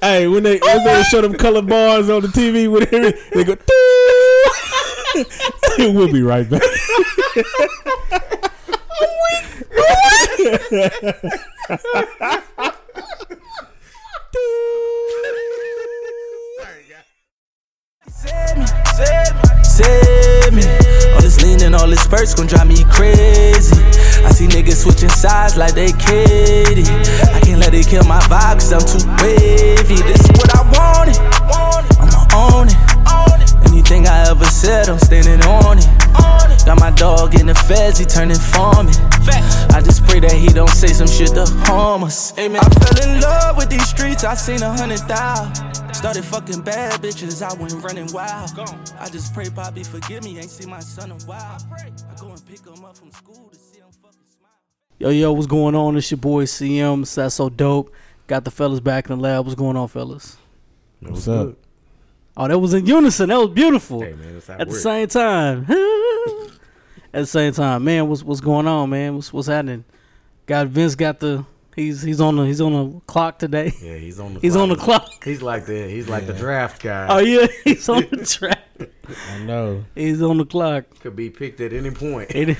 Hey, when they when they show them color bars on the TV, when they, go, we'll be right back. Save me, save me, save me. All this lean and all this spurts gon' drive me crazy. I see niggas switching sides like they Katie. I can't let it kill my vibe cause I'm too wavy. This is what I wanted. I'ma own it. Anything I ever said, I'm standing on it. Got my dog in the feds, he turning farming. I just pray that he don't say some shit to harm us. I fell in love with these streets, I seen a hundred thousand. Started fucking bad bitches, I went running wild. I just pray Bobby forgive me, ain't seen my son in a while. Yo, yo, what's going on? It's your boy CM. That's so dope. Got the fellas back in the lab. What's going on, fellas? What's up? Oh, that was in unison. That was beautiful. Hey man, that's how it At the same time. At the same time, man. What's what's going on, man? What's what's happening? Got Vince got the he's he's on the he's on the clock today. Yeah, he's on the. He's on the clock. He's like the he's like the draft guy. Oh yeah, he's on the track. I know. He's on the clock. Could be picked at any point. And,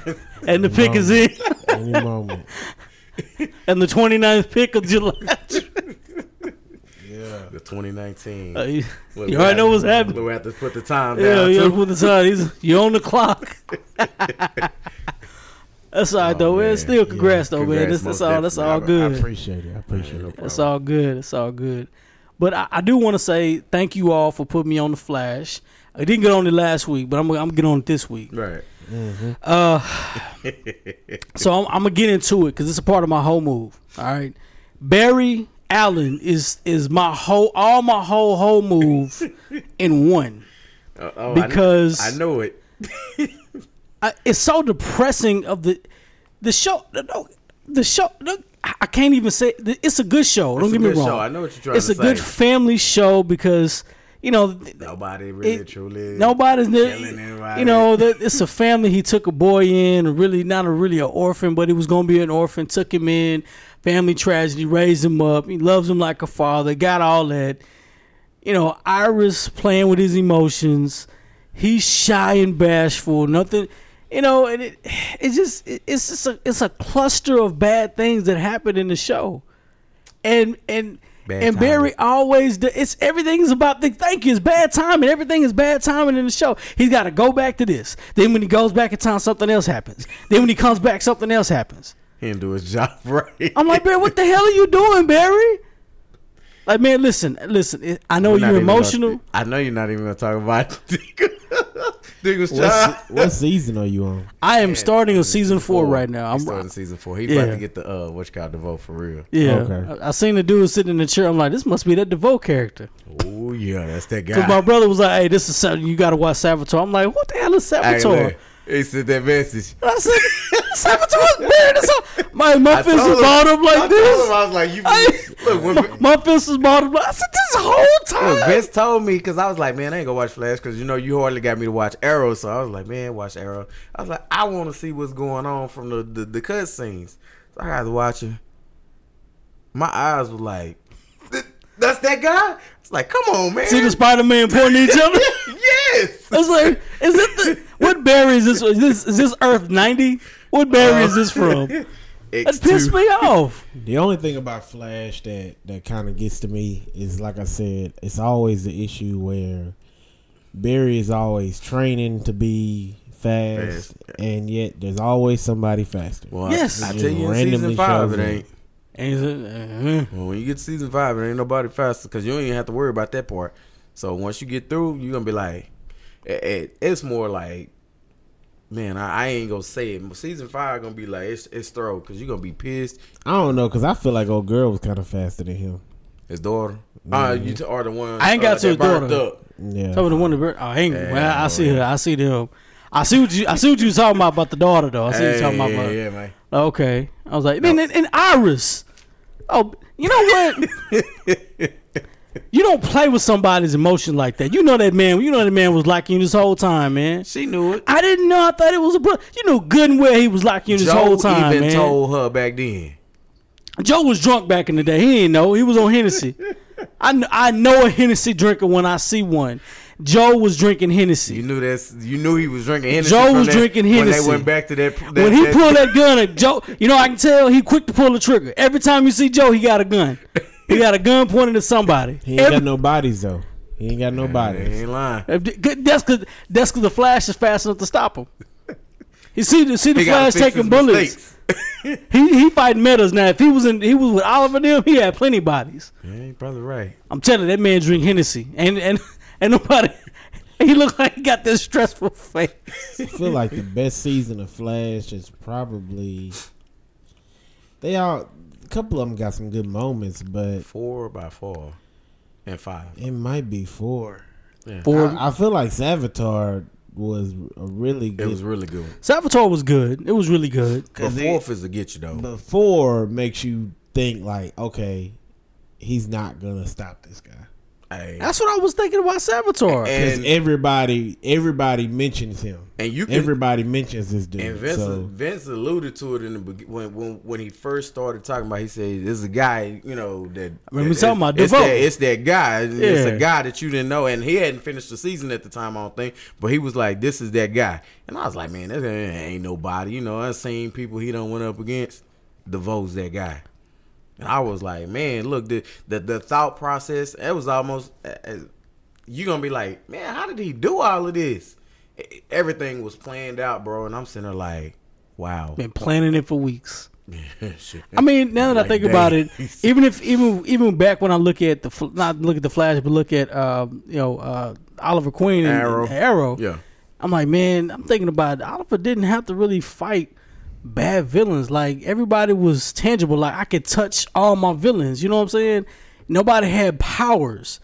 and the pick is in. Any moment. And the 29th pick of July. Yeah. the 2019. Uh, you Look, you already know what's happening. But we have to put the time Yeah, down. yeah, too. put the time. He's you on the clock. that's all right Oh, though, man. man. Still, congrats though, man. Congrats, That's, that's all. That's all I- I good. I appreciate it. I appreciate it. That's all good. That's all good. But I, I do want to say thank you all for putting me on the flash. I didn't get on it last week, but I'm I'm getting on it this week. Right. Uh, so I'm, I'm gonna get into it because it's a part of my whole move. All right, Barry Allen is is my whole all my whole whole move in one. Uh, oh, Because- I, know it. I, it's so depressing of the the show. No, the show. no, I can't even say it's a good show. Don't It's get me wrong. show. I know what you're trying it's to a good family show because you know Nobody really it- truly. nobody's killing anybody. you know it's a family he took a boy in really not a really an orphan but he was gonna be an orphan took him in family tragedy raised him up he loves him like a father got all that you know iris playing with his emotions he's shy and bashful nothing you know and it it's just it- it's just a it's a cluster of bad things that happen in the show and and Bad and Barry timing. always do, it's everything is about the thank you it's bad timing everything is bad timing in the show. He's got to go back to this. Then when he goes back in time something else happens. Then when he comes back something else happens. He didn't do his job right. I'm like Barry what the hell are you doing Barry? Like man listen listen I know We're you're even gonna- emotional. I know you're not even gonna talk about Digger's What, se- what season are you on? I am starting a season four right now He's I'm starting season four. He Yeah. about to get the uh, what you call the DeVoe for real. yeah Okay. I, I seen the dude sitting in the chair I'm like this must be that DeVoe character Oh yeah, that's that guy. because my brother was like hey this is something you got to watch Savitar I'm like what the hell is Hey, Savitar look, he sent that message. I said, Barry. That's all. My my I fist told was him- balled up I like told him, this. I was like, you look when, My, my fist was like- I said, this whole Look, time. Vince told me because I was like, man, I ain't gonna watch Flash because you know you hardly got me to watch Arrow, so I was like, man, watch Arrow. I was like, I want to see what's going on from the the, the cut scenes, so I got to watch it. My eyes were like, "Th- that's that guy. It's like, come on, man. See the Spider Man pointing each other. Yes. It's like, is it the what Barry is this? Is this is this Earth ninety? What Barry is this from? That X2. pissed me off. The only thing about Flash that that kind of gets to me is like I said, it's always the issue where Barry is always training to be fast, Fast, and yet there's always somebody faster. Well, Yes. I, I tell you, in season five, it up. ain't. And he's uh, Well, when you get to season five, it ain't nobody faster because you don't even have to worry about that part. So once you get through, you're gonna be like, it, it- it's more like, man, I, I ain't gonna say it. Season five gonna be like it's it's throw because you're gonna be pissed. I don't know because I feel like old girl was kind of faster than him. His daughter, uh, you t- are the one. I ain't uh, got to that his daughter. up. Yeah, Some of the one that oh, I ain't. Yeah, well, I I see know, her. I see them. I see what you. I see what you talking about about the daughter though. I see what you talking about. yeah, about- yeah, man. Okay. I was like, then and, and Iris. Oh, you know what? you don't play with somebody's emotion like that. You know that man. You know that man was liking you this whole time, man. She knew it. I didn't know. I thought it was a. You know good and well he was liking you this Joe whole time, even man. told her back then. Joe was drunk back in the day. He didn't know. He was on Hennessy. I, kn- I know a Hennessy drinker when I see one. Joe was drinking Hennessy. You knew that's. You knew he was drinking Hennessy. Joe was that- drinking when Hennessy. they went back to that. that when he that- pulled that gun at Joe, you know I can tell he quick to pull the trigger. Every time you see Joe, he got a gun. He got a gun pointed at somebody. He ain't Every- got no bodies though. He ain't got no He bodies. ain't lying. If That's because that's because the Flash is fast enough to stop him. You see the see the He gotta Flash fix taking his bullets. mistakes. He he fighting metas now. If he was in he was with Oliver them, he had plenty bodies. Yeah, you probably right. I'm telling you, that man drink Hennessy, and and and nobody. He looked like he got this stressful face. I feel like the best season of Flash is probably they all. A couple of them got some good moments, but Four by four, and five. it might be four. Yeah. Four. I, I feel like Savitar was a really It good. was really good. Savitar was good. It was really good. But 'Cause it- fourth is to get you though. but four makes you think like, okay, he's not gonna stop this guy. Hey, That's what I was thinking about Savitar. Because everybody, everybody mentions him. and you can Everybody mentions this dude. And Vince, so Vince alluded to it in the beg- when when when he first started talking about. He said, "This is a guy, you know that." remember that- talking about it's that, it's that guy. It's Yeah. a guy that you didn't know, and he hadn't finished the season at the time. I don't think, but he was like, "This is that guy," and I was like, "Man, that ain't nobody." You know, I've seen people he don't went up against. DeVoe's that guy. And I was like, man, look, the the, the thought process, it was almost as you gonna be like, man, how did he do all of this? Everything was planned out, bro, and I'm sitting there like, wow. Been planning it for weeks. I mean, now that Like I think about it, even if even even back when I look at the not look at the Flash, but look at um, you know uh, Oliver Queen and Arrow. and Arrow. yeah, I'm like, man, I'm thinking about it. Oliver didn't have to really fight bad villains. Like everybody was tangible. Like I could touch all my villains. You know what I'm saying? Nobody had powers.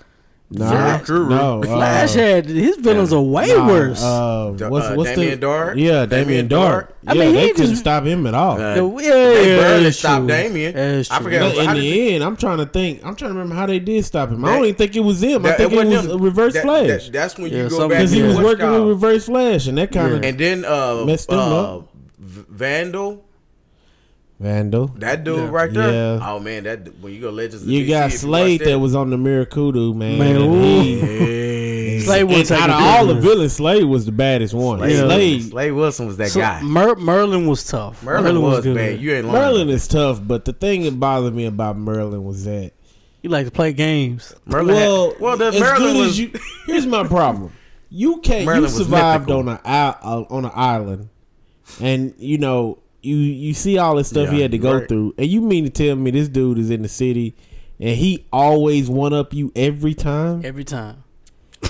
nah, Flash- no, Flash uh, had his villains are way nah, worse. Uh, Da- what's uh, what's Damien the Darhk? Yeah, Damien Damien Darhk? Dark. I yeah, mean, they couldn't just- stop him at all. Uh, The- yeah, they yeah, barely that's stopped true. Damien. That's I true. forgot But in did the end, I'm trying to think. I'm trying to remember how they did stop him. I That- don't even think it was him. I think it, wasn't was him. a Reverse That- Flash that- that's when Yeah, you go back because he was working with Reverse Flash, and that kind of And then uh, Messed him uh, up. V- Vandal, Vandal. that dude Yeah. right there. Yeah. Oh man, that when you go Legends, You DC, got if you Slade watch that was on the Mirakuru, man. Man, and ooh. Slade was out of all the villains, Slade was the baddest one. Slade, Yeah. Slade, Slade Wilson was that So, guy. Mer- Merlyn was tough. Merlyn, was, good. bad. You ain't lying. Merlyn is tough, but the thing that bothered me about Merlyn was that He like to play games. Merlyn well, had, well, the as Merlyn good was as you. Here's my problem. You can't. Merlyn you was survived mythical. on a isle- on an island, and you know you you see all this stuff he had to go right. through, and you mean to tell me this dude is in the city, and he always one up you every time, Every time.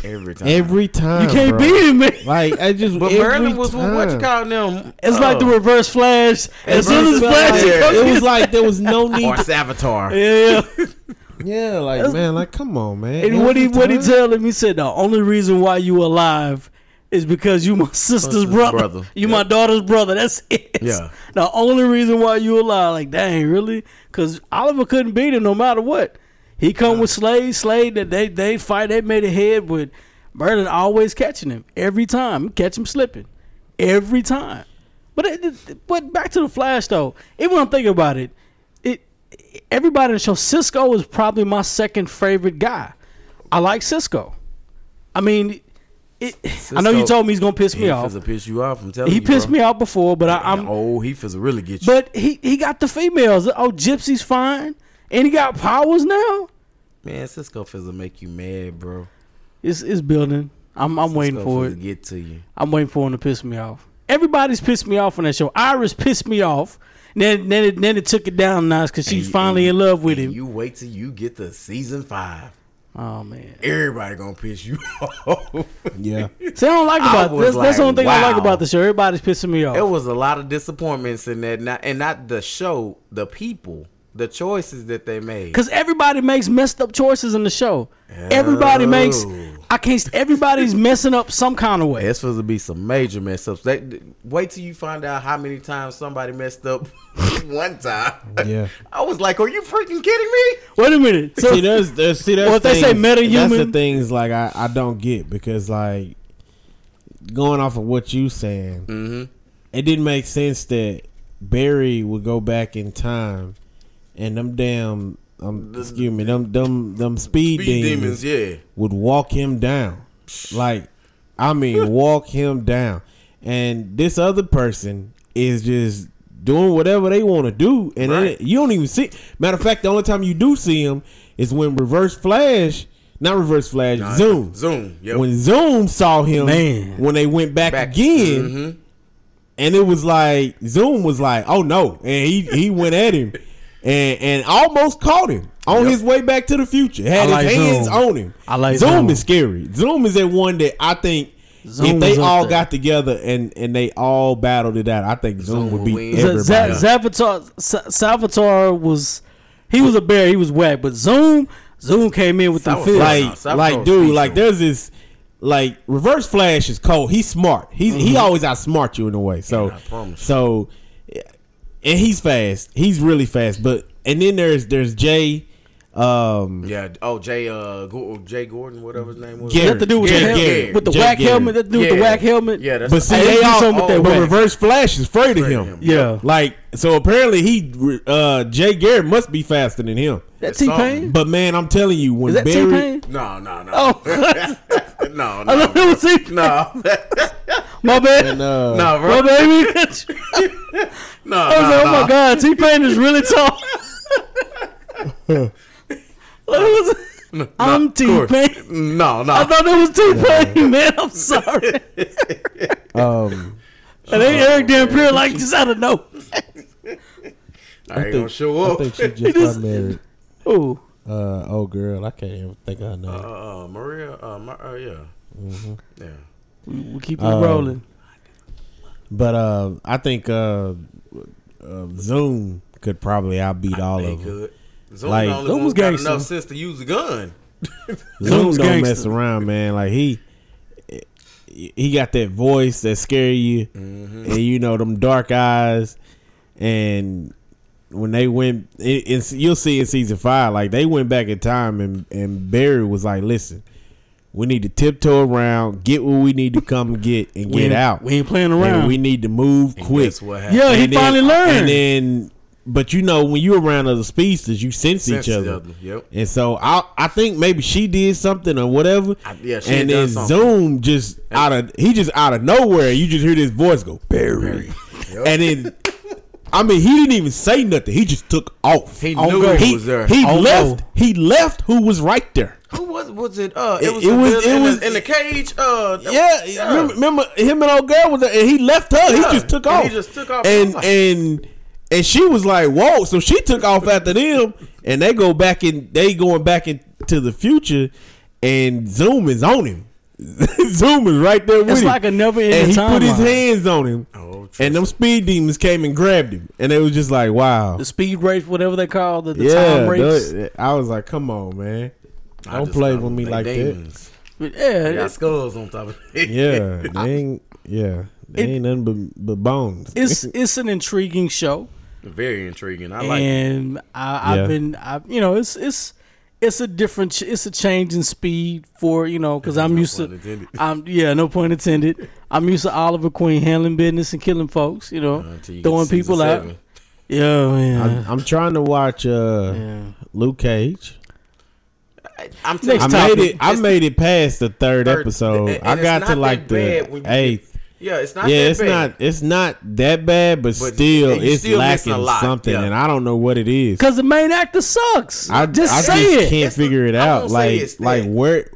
every time. every time. You can't bro. beat him, man. Like I just. but Merlyn was with what you call them? It's like the uh, reverse flash. As soon as flash, Flash, comes it was like there was no need. or Savitar. yeah, yeah. Yeah, like That's- man, like come on, man. And what he Every what he time. tell him, he said the only reason why you alive is because you my sister's Sister's brother. brother. You Yeah. my daughter's brother. That's it. Yeah. The only reason why you alive, like dang, really? Because Oliver couldn't beat him no matter what. He come with Slade, Slade that they they fight, they made a head with Merlyn always catching him every time, catch him slipping every time. But it, it- but back to the Flash though. Even when I'm thinking about it, it everybody in the show Cisco is probably my second favorite guy. I like Cisco. I mean, it, I know you told me he's gonna piss me he off. finna piss you off. I'm telling He you, pissed bro. me off before, but I, I'm oh, he finna really get you. but he he got the females. Oh, Gypsy's fine, and he got powers now. man, Cisco finna make you mad, bro. It's it's building. I'm I'm waiting for it. Get to you. I'm waiting for him to piss me off. Everybody's pissed me off on that show. Iris pissed me off. Then then it, then it took it down nice because she's And- finally and- in love with him. You wait till you get to season five. Oh man. Everybody gonna piss you off. Yeah, See, I don't like about was that's, that's the only thing I like about the show. Everybody's pissing me off. It was a lot of disappointments in that, not, and not the show, the people, the choices that they made. Because everybody makes messed up choices in the show. Everybody makes. Oh. I can't. Everybody's messing up some kind of way. It's supposed to be some major mess ups. They, wait till you find out how many times somebody messed up one time. yeah. I was like, "Are you freaking kidding me?" Wait a minute. So see, there's, there's, see, that's Well, if they say meta human. That's the things like I, I don't get because like going off of what you saying, Mm-hmm. it didn't make sense that Barry would go back in time and them damn um, excuse me, them them them speed, Speed demons, demons, yeah. would walk him down. Like, I mean, walk him down. And this other person is just doing whatever they want to do, and then Right. you don't even see. Matter of fact, the only time you do see him is when Reverse Flash, not Reverse Flash, Nah, Zoom. Zoom. Yep. When Zoom saw him, Man. when they went back, Back- again, Mhm. and it was like Zoom was like, "Oh no!" and he he went at him, and and almost caught him on Yep. his way back to the future. Had I like his hands Zoom. on him. I like Zoom, Zoom. is scary. Zoom is that one that I think Zoom if they all there. got together and and they all battled it out, I think Zoom, Zoom would would beat win. Everybody. Z- Savitar, Savitar was he was a bear. He was whack, but Zoom Zoom came in with the Savitar- fist. Like like dude, like there's this. Like Reverse Flash is cold. He's smart. He's Mm-hmm. he always outsmart you in a way. So I promise. so and he's fast. He's really fast. But and then there's there's Jay. Um, Yeah. Oh, Jay. Uh, Go- Jay Gordon, whatever his name was. Garrick. That to do with Jay the hel- Garrick. with the Jay whack Garrick. helmet. That to do with the whack helmet. Yeah, that's But see, they they do all. something with that but whack. Reverse Flash is afraid of him. him. Yeah. Like so, apparently he, uh, Jay Garrick must be faster than him. That That's T Pain. But man, I'm telling you, when Is that T Barry, Pain? No, no, no. Oh, no, I thought it no. was T Pain. No, My bad. and, uh, no, My baby. No, I was no, like, oh no. my god, T Pain is really tall. Look, it was- No, I'm. T-Pain. No, no. I thought it was T Pain, man. I'm sorry. um, And then Eric Dampier like just out of no. I ain't gonna show I think she just got married. Ooh, Uh, oh girl, I can't even think of her name. Uh, uh, Maria. Uh, Ma- uh yeah, Mm-hmm. yeah. We, we keep it Um, rolling. But uh, I think uh, uh, Zoom could probably outbeat all They of them. could. Zoom like, the only Zoom was got enough sense to use a gun. Zoom don't mess around, man. Like he, he got that voice that scare you, Mm-hmm. and you know them dark eyes, and when they went, it, it's, you'll see in season five, like they went back in time, and and Barry was like, "Listen, we need to tiptoe around, get what we need to come get, and We get ain't- out. We ain't playing and around. we need to move And quick." guess what happened? yeah, he then- finally learned. And then, but you know, when you're around other species, you sense, Sense each each other. other, yep. And so I, I think maybe she did something or whatever. I- yeah, she and then done something. Zoom just out of he just out of nowhere. You just hear this voice go Barry, Yep. and then I mean he didn't even say nothing. He just took off. He knew go. he he, was there. he On left. go. He left. Who was right there? Who was was it? Uh, It- it, was it was- it in, was- the, in the cage. Uh, Yeah, Remember, remember him and old girl was there, and he left her. Yeah, He just took and off. he just took off. and like- and and she was like, "Whoa!" So she took off after them, and they go back in. They going back into the future, and Zoom is on him. Zoom is right there with him. It's him. like a never and ending he put his timeline. hands on him, Oh, trust and them speed demons came and grabbed him, and it was just like, wow, the speed race, whatever they call the, the yeah. time race. the- I was like, come on, man, I don't play with me they like that. demons. But yeah, They got skulls on top of it. Yeah, they ain't. Yeah, they It- ain't nothing but, but bones. it's it's an intriguing show, Very intriguing. I like. it. and I, I've Yeah. been, I, you know, it's it's it's a different, it's a change in speed for you know, because I'm No used pun to, intended. I'm yeah, no point intended. I'm used to Oliver Queen handling business and killing folks, you know, Until you throwing people out. seven. Yeah, man. I'm, I'm trying to watch uh, yeah. Luke Cage. I'm Next I topic. made it. I It's- made it past the third, Third- episode. and- I got to like that bad when the eighth. Yeah, it's not. Yeah, that it's bad. not. It's not that bad, but, But still, it's still lacking a lot, something, yeah. and I don't know what it is. Because the main actor sucks. I just I say just it. can't It's figure it out. Like, it's like where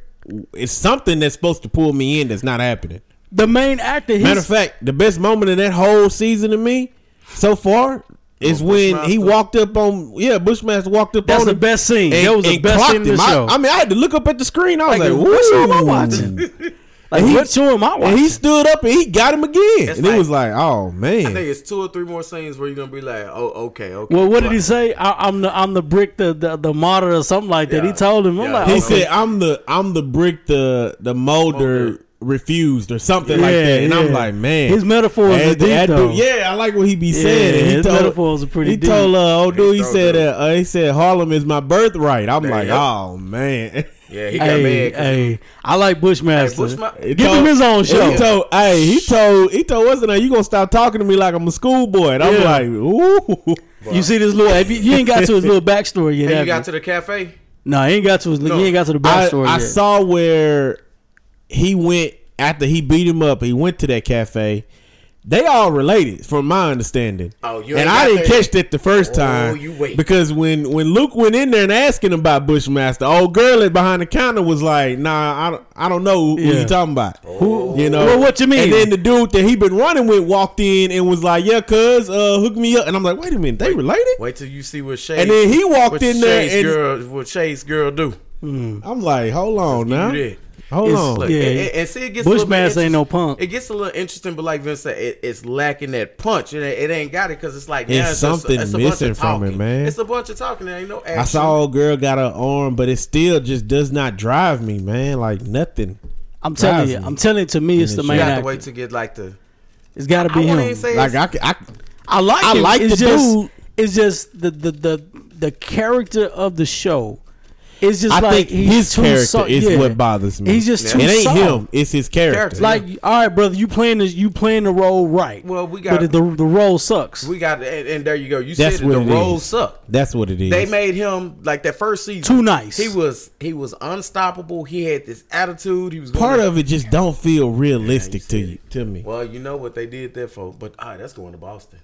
it's something that's supposed to pull me in that's not happening. The main actor. He's, Matter of fact, the best moment in that whole season to me so far is Oh, when he walked up on. Yeah, Bushmaster walked up that's on the him best scene. and, that was the best scene in the him. I- show. I, mean, I had to look up at the screen. I was Like, like, what show am I watching? like, and he- what show am I watching? And he stood up and he got him again. It's and it was like, oh man. I man. think it's two or three more scenes where you're gonna be like, oh, okay, okay. well, what did he say? I, I'm the I'm the brick, the the, the martyr, or something like that. He told him. I'm Yeah. like, He okay. said, "I'm the I'm the brick the the molder Molder. refused or something like that." And I'm like, man, his metaphors are And deep that though. dude- yeah, I like what he be Yeah, saying. and he his told, metaphors are pretty He deep. told uh, old dude, he He's said, so uh, uh, he said Harlem is my birthright. I'm There like, oh man. Yeah, he got Hey, mad. hey, I like Bushmaster. Hey, Bushma- Give him his own show. He told, hey, he told, he told, what's it? name? You gonna stop talking to me like I'm a schoolboy? And I'm like, ooh. You see this little? You, you ain't got to his little backstory yet. Hey, you got to the cafe? no, he ain't got to his. No. He ain't got to the backstory I yet. saw where he went after he beat him up. He went to that cafe. They all related, from my understanding. Oh, you and I didn't that- catch that the first time. Oh, time. you wait. Because when when Luke went in there and asking about Bushmaster, old girl behind the counter was like, "Nah, I don't, I don't know who Yeah. you talking about." Oh. You know, Well, what you mean? And then the dude that he been running with walked in and was like, "Yeah, cuz, uh, hook me up." And I'm like, "Wait a minute, they related?" Wait till you see what Shay. And then he walked what in there Shay's and- girl, what Shay's girl do. I'm like, "Hold on now, You did. Hold It's- on." Look, Yeah. and, and see, it gets a little Bushmaster ain't no interest- punk. It gets a little interesting, but like Vince said, it, it's lacking that punch. It, ain't- it ain't got it because it's like It's now just- something it's a bunch missing from it, man. It's a bunch of talking. There ain't no action. I saw old girl got her arm, but it still just does not drive me, man. Like nothing. I'm telling you. Me. I'm telling you. To me, it's the And You main have to wait to get like the. It's got to be won't him. Like I, I, I like. I him. like it's the just, dude. It's just the the the the character of the show. It's just I like think his character so- is yeah. what bothers me. He's just Yeah. too it ain't soft. him. It's his character. Character. Like, all right, brother, you playing the you playing the role right. Well, we got- but the the role sucks. we got, and, and there you go. You That's said what the role is. sucked. That's what it is. They made him like that first season Too nice. He was he was unstoppable. He had this attitude. He was Part of it just don't feel realistic to said you, to me. Well, you know what they did there for, but all right, that's going to Boston.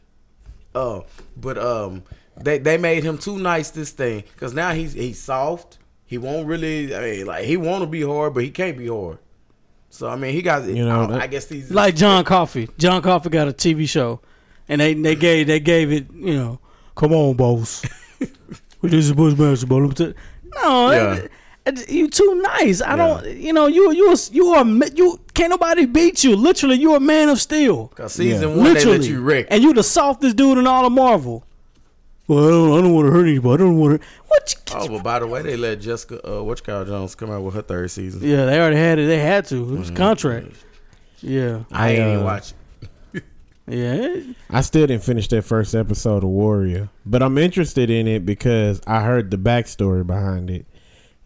Oh, but um, they they made him too nice this thing because now he's he's soft. He won't really. I mean, like he want to be hard, but he can't be hard. So I mean, he got. You know, I, that- I guess these like John Coffey. John Coffey got a TV show, and they they gave they gave it. You know, come on, boss. this is Bushmaster, bro. Let me tell you. No, Yeah. it- it- you too nice. I don't. You know, you you a- you are ma- you can't nobody beat you. Literally, you're a man of steel. Cause season Yeah. one Literally, they let you wreck. and you the softest dude in all of Marvel. Well, I don't, I don't want to hurt anybody. I don't want to. What? You, oh, but by the way, they let Jessica uh, Watch Jones come out with her third season. Yeah, they already had it. They had to. It was Mm-hmm. contract. Yeah, I ain't I, even uh, watch. yeah. I still didn't finish that first episode of Warrior, but I'm interested in it because I heard the backstory behind it,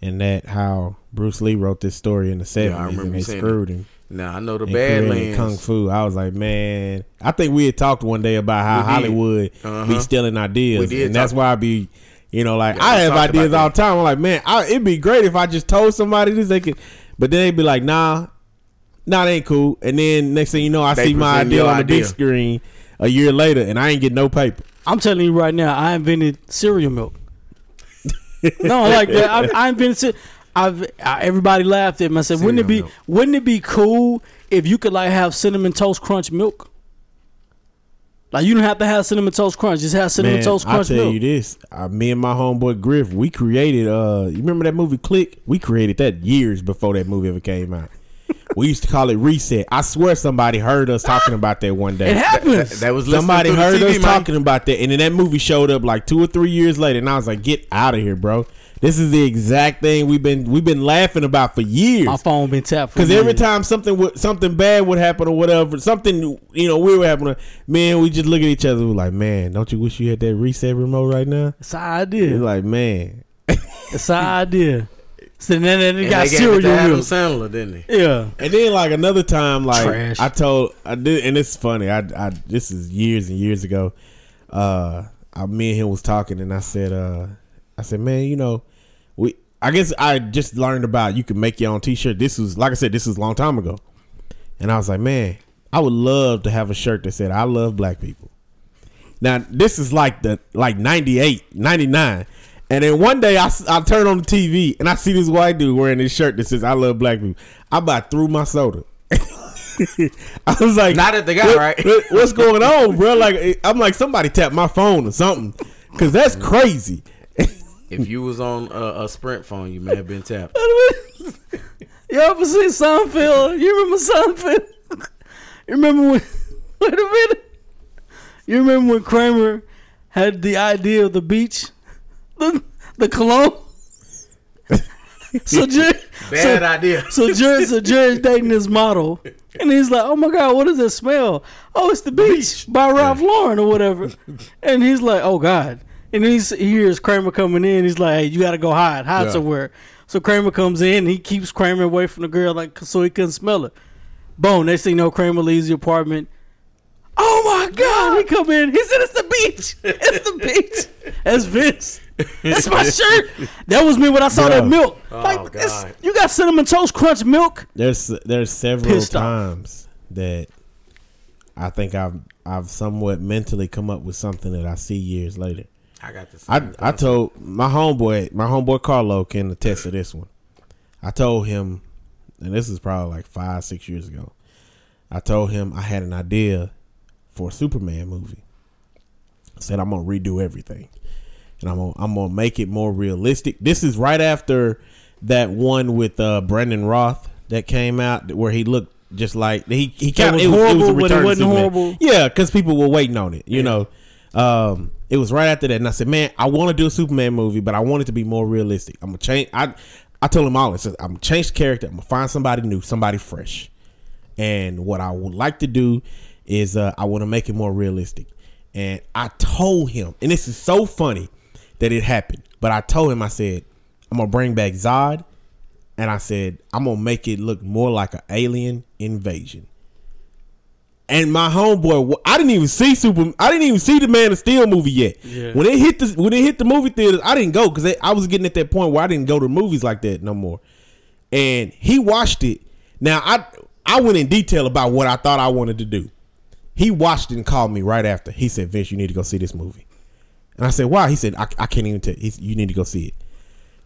and that how Bruce Lee wrote this story in the Yeah, I '70s remember and they you saying screwed him. Now I know the and created Badlands. kung fu. I was like, man, I think we had talked one day about how Hollywood Uh-huh. be stealing ideas, We did and that's why I be, you know, like Yeah, I have ideas all the time. I'm like, man, I, it'd be great if I just told somebody this. They could, but then they'd be like, nah, nah, that ain't cool. And then next thing you know, I They see my idea on the big screen a year later, and I ain't get no paper. I'm telling you right now, I invented cereal milk. no, like that. I, I invented. Ce- I've I, everybody laughed at me. I said, "Wouldn't it be? Milk. Wouldn't it be cool if you could like have cinnamon toast crunch milk? Like you don't have to have cinnamon toast crunch. Just have cinnamon Man, toast crunch. Milk. I crunch tell milk. you this, uh, me and my homeboy Griff, we created. uh You remember that movie Click? We created that years before that movie ever came out. we used to call it Reset. I swear somebody heard us talking about that one day. it happens. That, that was Somebody heard to the us man. talking about that, and then that movie showed up like two or three years later, and I was like, "Get out of here, bro! This is the exact thing we've been we've been laughing about for years." My phone been tapped Because every time something would something bad would happen or whatever, something you know weird would happen, man, we just look at each other. We're like, "Man, don't you wish you had that reset remote right now?" It's our It's idea. like, man, It's our idea. So then, then they And got they gave it cereal to Adam milk. Sandler, didn't they? Yeah. And then like another time, like Trash. I told I did, and it's funny. I, I this is years and years ago. Uh, I, me and him was talking, and I said, uh, I said, man, you know, we. I guess I just learned about you can make your own T-shirt. This was like I said, this was a long time ago, and I was like, man, I would love to have a shirt that said I love black people. Now this is like the like 98, 99. And then one day I, I turn on the TV and I see this white dude wearing this shirt that says I love black people. I about threw my soda. I was like, Not at the guy, "What- right?" what- what's going on, bro? Like I'm like somebody tapped my phone or something, cause that's crazy. If you was on a, a Sprint phone, you may have been tapped. You ever see Seinfeld? You remember Seinfeld? you remember when? Wait a minute. You remember when Kramer had the idea of the beach, the the cologne? so Jerry, Bad so, idea. so Jerry, so Jerry's dating this model, and he's like, "Oh my God, what does that smell? Oh, it's the beach, by Ralph Lauren or whatever." And he's like, "Oh God." And he's, he hears Kramer coming in. He's like, "Hey, you got to go hide, hide Yeah. somewhere." So Kramer comes in. He keeps Kramer away from the girl, like so he couldn't smell her. Boom. Next thing you know, Kramer leaves the apartment. Oh my God! He come in. He said, "It's the beach. It's the beach. That's Vince. That's my shirt. That was me when I saw Bro. that milk. Oh, like, it's- God. you got cinnamon toast crunch milk. There's there's several Pissed off. times that I think I've I've somewhat mentally come up with something that I see years later. I got this. I I told my homeboy my homeboy Carlo can attest to this one. I told him, and this is probably like five six years ago. I told him I had an idea for a Superman movie. I said I'm gonna redo everything, and I'm gonna I'm gonna make it more realistic. This is right after that one with uh, Brandon Routh that came out where he looked just like he he kind of was it, was- it was a horrible, but it wasn't Superman. horrible. Yeah, because people were waiting on it. You know, um, it was right after that, and I said, "Man, I want to do a Superman movie, but I want it to be more realistic. I'm gonna change. I I told him all this. I'm gonna change the character. I'm gonna find somebody new, somebody fresh. And what I would like to do is uh, I want to make it more realistic. And I told him, and this is so funny that it happened, but I told him, I said, I'm gonna bring back Zod, and I said I'm gonna make it look more like an alien invasion. And my homeboy, I didn't even see Super. I didn't even see the Man of Steel movie yet. Yeah. When it hit the when it hit the movie theaters, I didn't go because I was getting at that point where I didn't go to movies like that no more. And he watched it. Now I I went in detail about what I thought I wanted to do. He watched it and called me right after. He said, "Vince, you need to go see this movie." And I said, "Why?" He said, "I, I can't even tell." He said, "You need to go see it.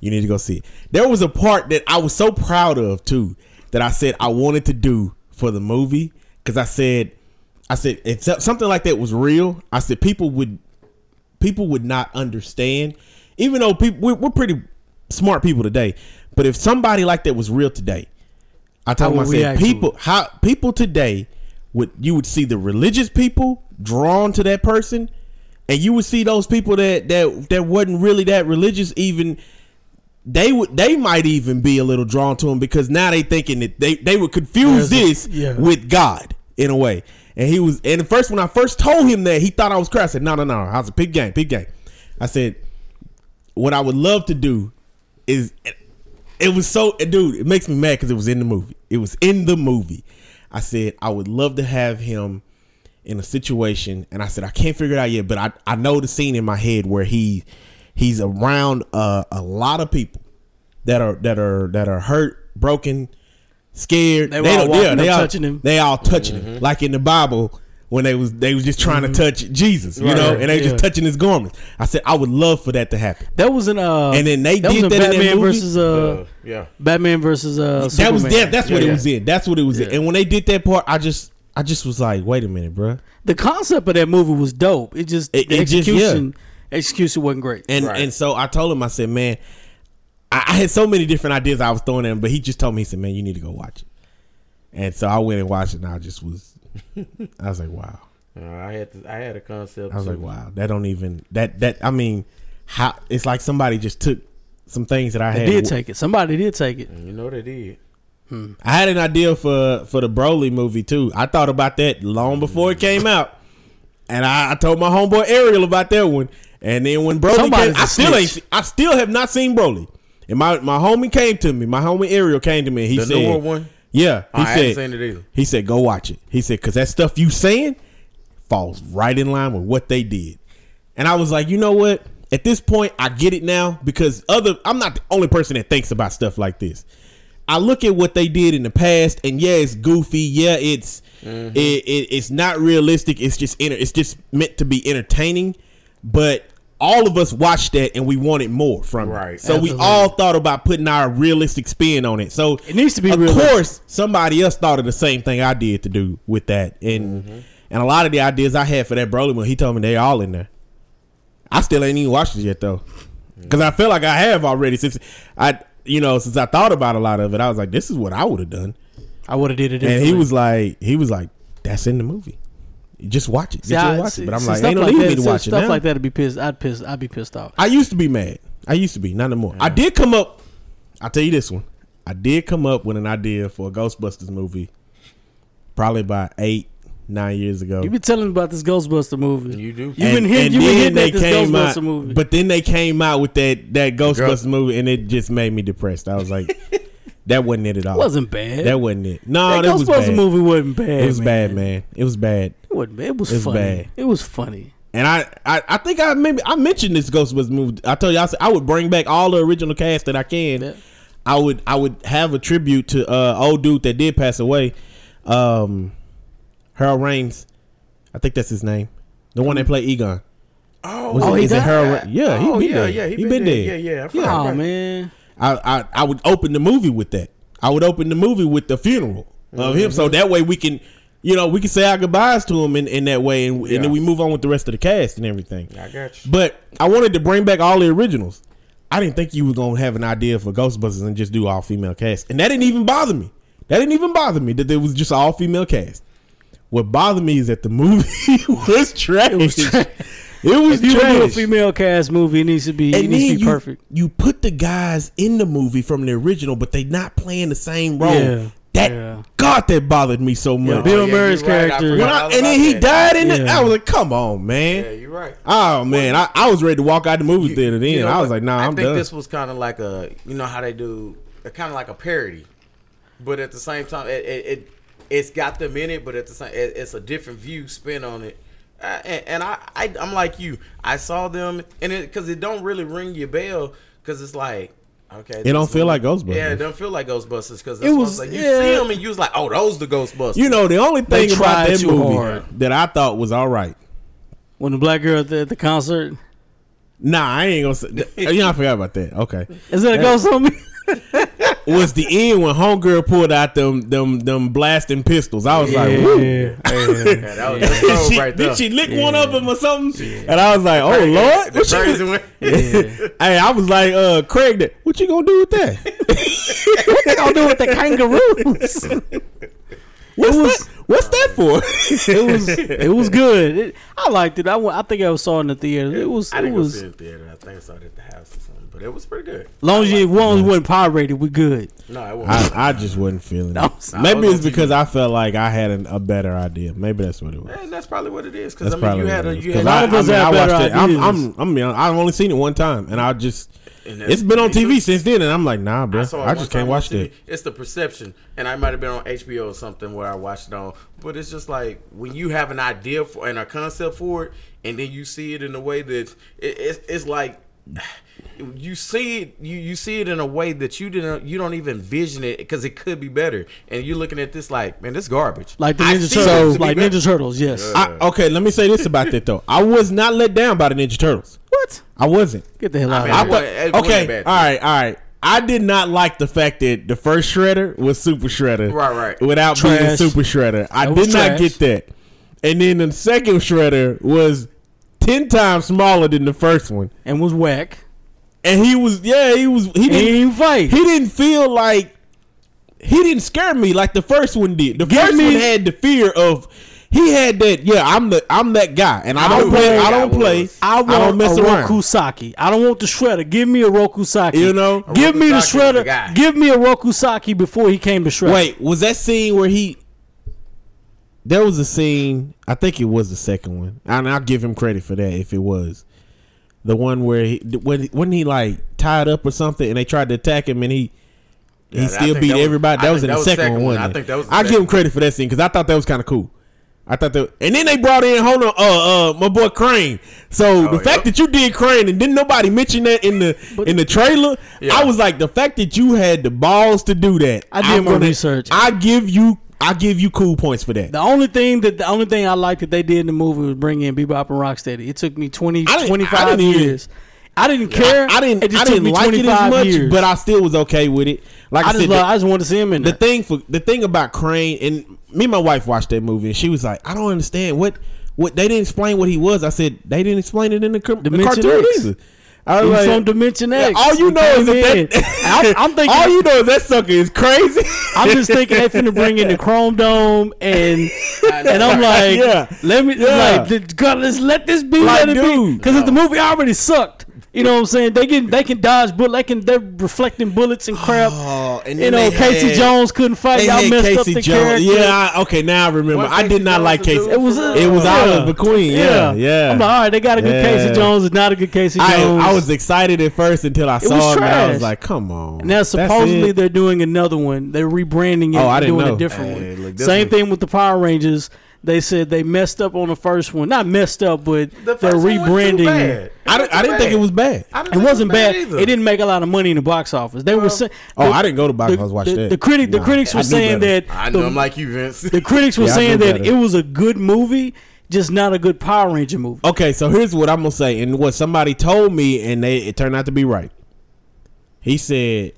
You need to go see it." There was a part that I was so proud of too that I said I wanted to do for the movie because I said, I said if something like that was real, I said people would people would not understand, even though people we're, we're pretty smart people today. But if somebody like that was real today, I told I said people how people today would you would see the religious people drawn to that person, and you would see those people that that that wasn't really that religious even. They would. They might even be a little drawn to him because now they thinking that they they would confuse There's a- this yeah. with God in a way. And he was. And at first, when I first told him that, he thought I was crazy. I said, "No, no, no. I was a big game, big game." I said, "What I would love to do is it was so dude it makes me mad because it was in the movie it was in the movie i said i would love to have him in a situation and i said i can't figure it out yet but i, I know the scene in my head where he he's around uh, a lot of people that are that are that are hurt broken scared They were all don't- walking up all, touching him. they all touching him like in the bible when they was they was just trying to touch jesus you Right, know and they yeah. just touching his garments i said i would love for that to happen That was in uh, And then they that did was in that in that Batman movie? versus uh, Uh, yeah. Batman versus uh, that was that. That's what Yeah. it was in. That's what it was in. And when they did that part, I just, I just was like, wait a minute, bruh. The concept of that movie was dope. It just It- the it just- yeah. Execution execution wasn't great. And Right. and so I told him, I said, man, I, I had so many different ideas I was throwing at him, but he just told me, he said, man, you need to go watch it. And so I went and watched it, and I just was, I was like, wow. Uh, I had to, I had a concept. I was too. like, wow, that don't even that that. I mean, how it's like somebody just took some things that I They had. did take it. Somebody did take it. You know they did. I had an idea for for the Broly movie too. I thought about that long before it came out, and I, I told my homeboy Ariel about that one. And then when Broly Somebody's came, I a still ain't, snitch. se- I still have not seen Broly. And my my homie came to me. My homie Ariel came to me. And he The said, newer one? Yeah, he I haven't said seen it either. he said go watch it. He said because that stuff you saying falls right in line with what they did. And I was like, you know what? At this point, I get it now because other I'm not the only person that thinks about stuff like this. I look at what they did in the past, and yeah, it's goofy. Yeah, it's Mm-hmm. it, it, it's not realistic. It's just enter, it's just meant to be entertaining. But all of us watched that, and we wanted more from it. Right. So Absolutely. we all thought about putting our realistic spin on it. So It needs to be Of realistic. course, somebody else thought of the same thing I did to do with that, and Mm-hmm. and a lot of the ideas I had for that Broly one, he told me they all in there. I still ain't even watched it yet though, because I feel like I have already since I, you know, since I thought about a lot of it. I was like, this is what I would have done, I would have did it. and he was like, he was like, that's in the movie. You just watch it. See, Get you I- to watch see- it. But I'm see, like, stuff ain't no like need that- me to see, watch it Stuff like that'd be pissed. I'd piss. I'd be pissed off. I used to be mad. I used to be, not anymore. I did come up. I'll tell you this one. I did come up with an idea for a Ghostbusters movie, probably about eight, nine years ago. You been telling me about this Ghostbuster movie. You do. You've been hitting. You've been hitting at this Ghostbuster out, movie. but then they came out with that that Ghostbusters movie, and it just made me depressed. I was like, that wasn't it at all. it wasn't bad. That wasn't it. No, that that was Ghostbuster bad. movie wasn't bad. It was bad, man. It was bad. It wasn't bad. It was It was funny. bad. It was funny. And I, I, I think I maybe I mentioned this Ghostbusters movie. I told you I said I would bring back all the original cast that I can. Yeah. I would I would have a tribute to uh old dude that did pass away, um, Harold Ramis. I think that's his name. The one that played Egon. Oh, Was Oh, it, he is it? Harold? Ra- Yeah, he oh, been yeah, there. yeah, he, been, there. Yeah, yeah. I forgot Oh about man, I, I I would open the movie with that. I would open the movie with the funeral of him, Mm-hmm. so that way we can, you know, we can say our goodbyes to him in, in that way, and, Yeah. and then we move on with the rest of the cast and everything. I got you. But I wanted to bring back all the originals. I didn't think you were gonna have an idea for Ghostbusters and just do all female cast, and that didn't even bother me. That didn't even bother me that there was just all female cast. What bothered me is that the movie was trash. It was trash. It was if you trash. do a female cast movie, it needs to be it and needs then to be you, perfect. you put the guys in the movie from the original, but they not playing the same role. Yeah, That yeah. God, that bothered me so much. Oh, Bill Oh, yeah, Murray's right. Character. When I- and then he that. died in it. I was like, "Come on, man!" Yeah, you're right. Oh man, I, I was ready to walk out the movie theater. Then You know I was like, "Nah, I I'm think done." this was kind of like a, you know how they do, kind of like a parody, but at the same time, it, it, it it's got them in it, but at the same, it, it's a different view spin on it. And, and I, I, I'm like you. I saw them, and it because it don't really ring your bell, because it's like. Okay, It don't feel one- like Ghostbusters. Yeah, it don't feel like Ghostbusters because It was- like, you yeah. see them and you was like, oh, those the Ghostbusters. you know, the only They thing about that movie hard. that I thought was all right. When the black girl at the, at the concert, Nah, I ain't gonna say. You know, I forgot about that. Okay, is that a ghost on me? Was the end when Homegirl pulled out them them them blasting pistols. I was like, "Woo." yeah, that was Did she, right did she lick one of them or something? And I was like, "Oh Lord!" The What she crazy was- one. hey, I was like, "Uh, Craig, what you gonna do with that? what they gonna do with the kangaroos? What's was- that? What's that for?" it was it was good. It, I liked it. I, went- I think I was saw it in the theater. It was I it didn't was go see it in theater. I think I saw it at the house or something, but it was pretty good. long as you ones wasn't pirated, we good. No, it wasn't. I, I just wasn't feeling No, it. I Maybe was it's because I felt like I had an, a better idea. Maybe that's what it was. and that's probably what it is. Because That's I mean, probably you had what a it is. you 'Cause had I, lot of us I mean, have I watched it. I'm, ideas. I'm, I'm, being honest, I've only seen it one time, and I just And that's- it's been on me too. TV since then, and I'm like, nah, bro, I, saw it one just time can't on watch TV. that. It's the perception, and I might have been on HBO or something where I watched it on. But it's just like when you have an idea for and a concept for it, and then you see it in a way that it, it's, it's like you see it you, you see it in a way that you didn't you don't even vision it because it could be better and you're looking at this like man this garbage Like the I Ninja see Turtles, to be like better. Ninja Turtles. Yes. I, okay, let me say this about that though. I was not let down by the Ninja Turtles. what? I wasn't. Get the hell out mean, of I here. it thought, wasn't- it okay, all right, all right. I did not like the fact that the first Shredder was Super Shredder, Right, right. without being Super Shredder. I That did not trash. get that. And then the second Shredder was ten times smaller than the first one, And was whack. And he was yeah, he was he He didn't didn't even fight. he didn't feel like he didn't scare me like the first one did. The Give first me- one had the fear of he had that yeah I'm the I'm that guy and I, I don't knew play I don't play was. I I want don't mess a around. Rokusaki. I don't want the shredder. Give me a Rokusaki. You know? A give me the Rokusaki is the shredder. guy. Give me a Rokusaki before he came to shredder. Wait, was that scene where he? There was a scene. I think it was the second one, and I'll give him credit for that if it was the one where he when when he like tied up or something, and they tried to attack him, and he he I still beat that was- everybody. I That was think in the second, one. I think that was the I give him credit for that scene because I thought that was kind of cool. I thought that, and then they brought in hold on, uh, uh, my boy Krang. So the Oh, fact yep. that you did Krang and didn't nobody mention that in the in the trailer, Yeah. I was like, the fact that you had the balls to do that. I did I'm my research. I give you, I give you cool points for that. The only thing that the only thing I liked that they did in the movie was bring in Bebop and Rocksteady. It took me 20, I 25 I even- years. I didn't care. I, I didn't, It just I took didn't me like it as much, years. but I still was okay with it. Like I, I just said, love, the- I just wanted to see him in the there. thing for the thing about Krang and me and my wife watched that movie and she was like, I don't understand what what they didn't explain what he was. I said they didn't explain it in the, the cartoon X. either. I was like, from Dimension X. all you know is that, that I'm, I'm thinking. all you know is that sucker is crazy. I'm just thinking they finna bring in the Chrome Dome and and I'm like, Yeah. let me Yeah. like, God, let's let this be, Like, let it be, dude. because if the movie already sucked, you know what I'm saying? They can they can dodge bullet, they can they're reflecting bullets and crap. Oh, and you know, Casey had- Jones couldn't fight. They Y'all had messed up Casey the Jones. character. Yeah, I, okay, now I remember. What I Casey did not Jones like Casey. It was for a- real? It was Yeah. Oliver Queen. Yeah, yeah. I'm like, all right, they got a good Yeah. Casey Jones. It's not a good Casey Jones. I was excited at first until I was saw it. And I was like, "Come on!" Now supposedly they're doing another one. They're rebranding it. Oh, I and didn't doing know. a different Hey, one. look, Same thing with the Power Rangers. They said they messed up on the first one. Not messed up, but The they're first one wasn't too rebranding. it. I, didn't- I didn't think it was bad. I didn't It think wasn't bad. either. It didn't make a lot of money in the box office. They were saying. Oh, the- I didn't go to box office to watch the, that. The critic, the Nah, critics I were saying better. that I the, know I'm like you, Vince. the critics were Yeah, saying that better. it was a good movie, just not a good Power Ranger movie. Okay, so here's what I'm gonna say, and what somebody told me, and they it turned out to be right. He said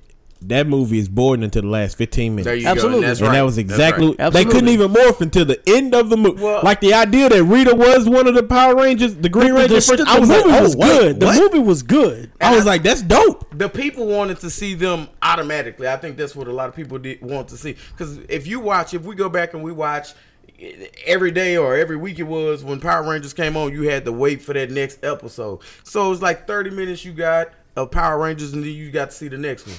that movie is boring until the last 15 minutes. there you Absolutely. go. And, that's and right. that was exactly right. they couldn't even morph until the end of the movie. Well- like the idea that Rita was one of the Power Rangers, the Green The, Ranger. the, first, the I was like, movie oh, was wait, good. The what? movie was good. I was like, that's dope. the people wanted to see them automatically. I think that's what a lot of people did want to see. Because if you watch, if we go back and we watch eh, every day or every week, it was when Power Rangers came on, you had to wait for that next episode. So it's like thirty minutes you got of Power Rangers, and then you got to see the next one.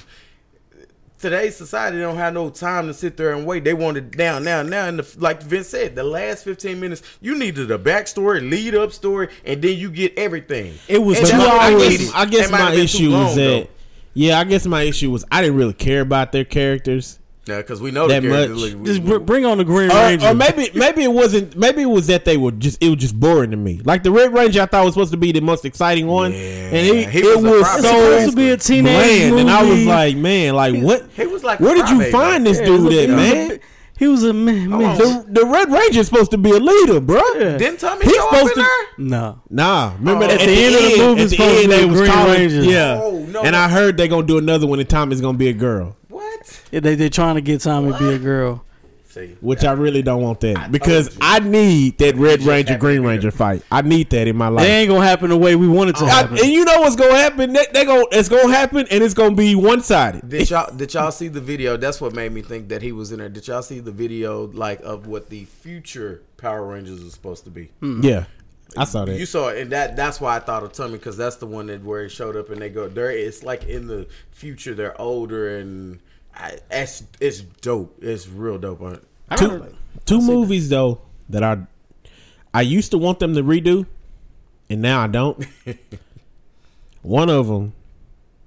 Today's society don't have no time to sit there and wait. They want it down now, now. And the, like Vince said, the last fifteen minutes, you needed a backstory, lead up story, and then you get everything. It was And two what I guess, I guess It might have my issue is though. that, yeah, I guess my issue was I didn't really care about their characters. Yeah, because we know That the characters much. look- Just br- bring on the Green Or, Ranger. or maybe maybe it wasn't maybe it was that they were just it was just boring to me. Like the Red Ranger I thought was supposed to be the most exciting one. Yeah, and he, he it was a was so supposed to be a teenage bland. movie. And I was like, man, like what He was like where did you crybaby. find this Yeah, dude at, he was a man? He was a man. on. The, the Red Ranger is supposed to be a leader, bro. Yeah. Didn't Tommy He's show up supposed in to- there? No. Nah, remember Oh. At at the end of the movie, at the supposed to end be they the was Green calling, Ranger. yeah. Oh, no, and no. I heard they're gonna do another one, and Tommy's gonna be a girl. What? Yeah, They they trying to get Tommy to be a girl. See, Which I really don't want that told because you. I need that Red just Ranger happened Green to Ranger fight. I need that in my life. They ain't gonna happen the way we want it to I- happen. and you know what's gonna happen? They, they gonna it's gonna happen, and it's gonna be one sided. Did y'all did y'all see the video? That's what made me think that he was in there. Did y'all see the video like of what the future Power Rangers is supposed to be? Hmm. Yeah, I saw that. You saw it, and that that's why I thought of Tommy because that's the one that where he showed up and they go there. It's like in the future they're older and I, it's it's dope. It's real dope. On I two don't- two movies though that I I used to want them to redo, and now I don't. one of them,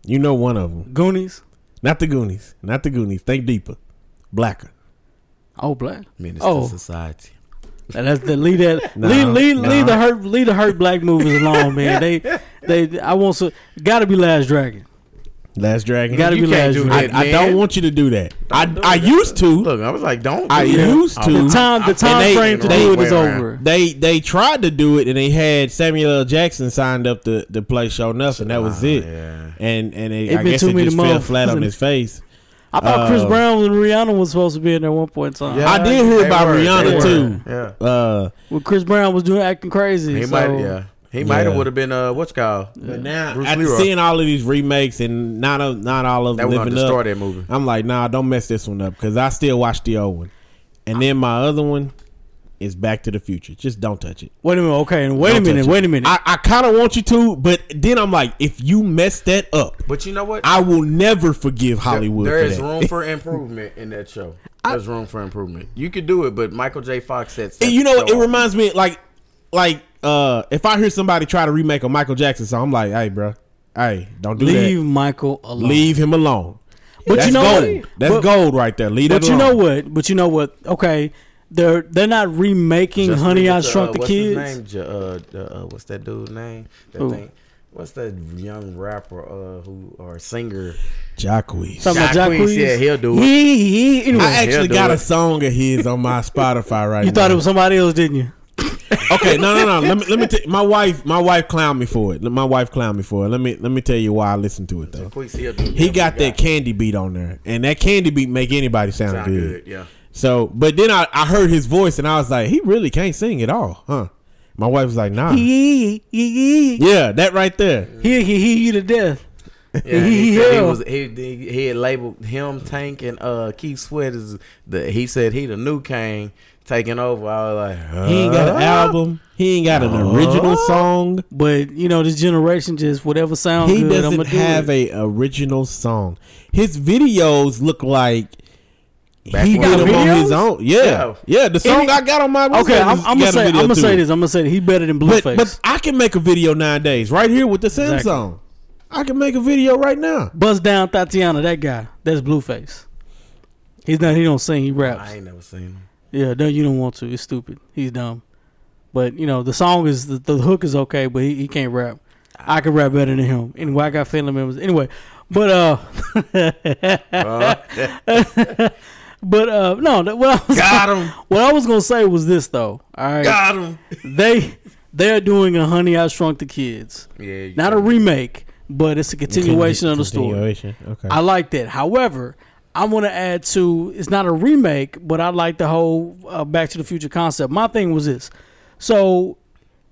you know, one of them, Goonies. not the Goonies, not the Goonies. Think deeper, Blacker. Oh, black. Menace Oh. to society. And that's the lead that Nah, lead lead, nah. lead the hurt lead the hurt black movies alone, man. They they I want to gotta be Last Dragon. Last Dragon. Gotta You be can't Last do Dragon. that. I, I don't want you to do that. I do I that. used to. Look, I was like, don't. I do that. used to. The time the I'm- time they- frame to they- do it is way around. over. They they tried to do it and they had Samuel L. Jackson signed up to, to play Sho'nuff and that was it. yeah. And and it, It I been guess too it many just fell months. flat on his face. I thought Chris Uh, Brown and Rihanna was supposed to be in there at one point in time. I did hear they about were, Rihanna, they were. too. Yeah. Uh, Well, Chris Brown was doing acting crazy. He so- might, yeah. He might have would have been uh, what's called? but now Bruce after Leroy. seeing all of these remakes and not a, not all of them were gonna living up, that movie. I'm like, nah, don't mess this one up because I still watch the old one. And then my other one is Back to the Future. Just don't touch it. Wait a minute. Okay, and wait Don't a minute. touch it. Wait a minute. I, I kind of want you to, but then I'm like, if you mess that up, But you know what? I will never forgive Hollywood. There for is that. room for improvement in that show. There's room for improvement. You could do it, but Michael J. Fox said. You know, it reminds me like like uh if I hear somebody try to remake a Michael Jackson song, I'm like, hey, bro, hey, don't do Leave that. Leave Michael alone. Leave him alone. But That's you know gold. what? That's But- gold right there. Leave But that you alone. know what? But you know what? Okay, they're they're not remaking Honey I Shrunk the uh, what's Kids. His name? J- uh, uh, what's that dude's name? That Who? thing. What's that young rapper uh, who or singer? Jacquees. Talking about Jacquees, Jacquees? yeah, he'll do it. He, he, anyway, I actually got it. a song of his on my Spotify right you now. You thought it was somebody else, didn't you? Okay, no, no, no. Let me let me. T- my wife, my wife clowned me for it. My wife clowned me for it. Let me let me tell you why I listened to it though. He'll do it. He Yeah, got that candy beat on there, and that candy beat make anybody sound, Sound good. good, yeah. So, but then I, I heard his voice, and I was like, he really can't sing at all, huh? My wife was like, nah. He, he, he, Yeah, that right there. he, he, he you to death. Yeah, he said he was he, he he had labeled him Tank and uh Keith Sweat as the he said he the new king taking over. I was like, He ain't got an album. He ain't got an uh-huh. original song. But you know, this generation just whatever sounds He good. I'm doesn't gonna do have it. a original song. His videos look like he Back did them on his own. Yeah, Yeah. yeah. The song Any- I got on my Okay, I'm, I'm gonna say I'm gonna say this. I'm gonna say this. He better than Blueface. but I can make a video nine days right here with the Samsung. Exactly. I can make a video right now. Buzz down Tatiana, that guy. That's Blueface. He's not. He don't sing. He raps. I ain't never seen him. Yeah, no, you don't want to. It's stupid. He's dumb. But you know, the song is the, the hook is okay, but he, he can't rap. I can rap better than him. Anyway, I got family members. Anyway, but uh, but uh, no. What I was Got him. what I was gonna say was this though. All right, Got him. they they're doing a Honey I Shrunk the Kids, Yeah. you not a remake, but it's a continuation of the story. Continuation. Okay. I like that. However, I want to add to it's not a remake, but I like the whole uh, Back to the Future concept. My thing was this: so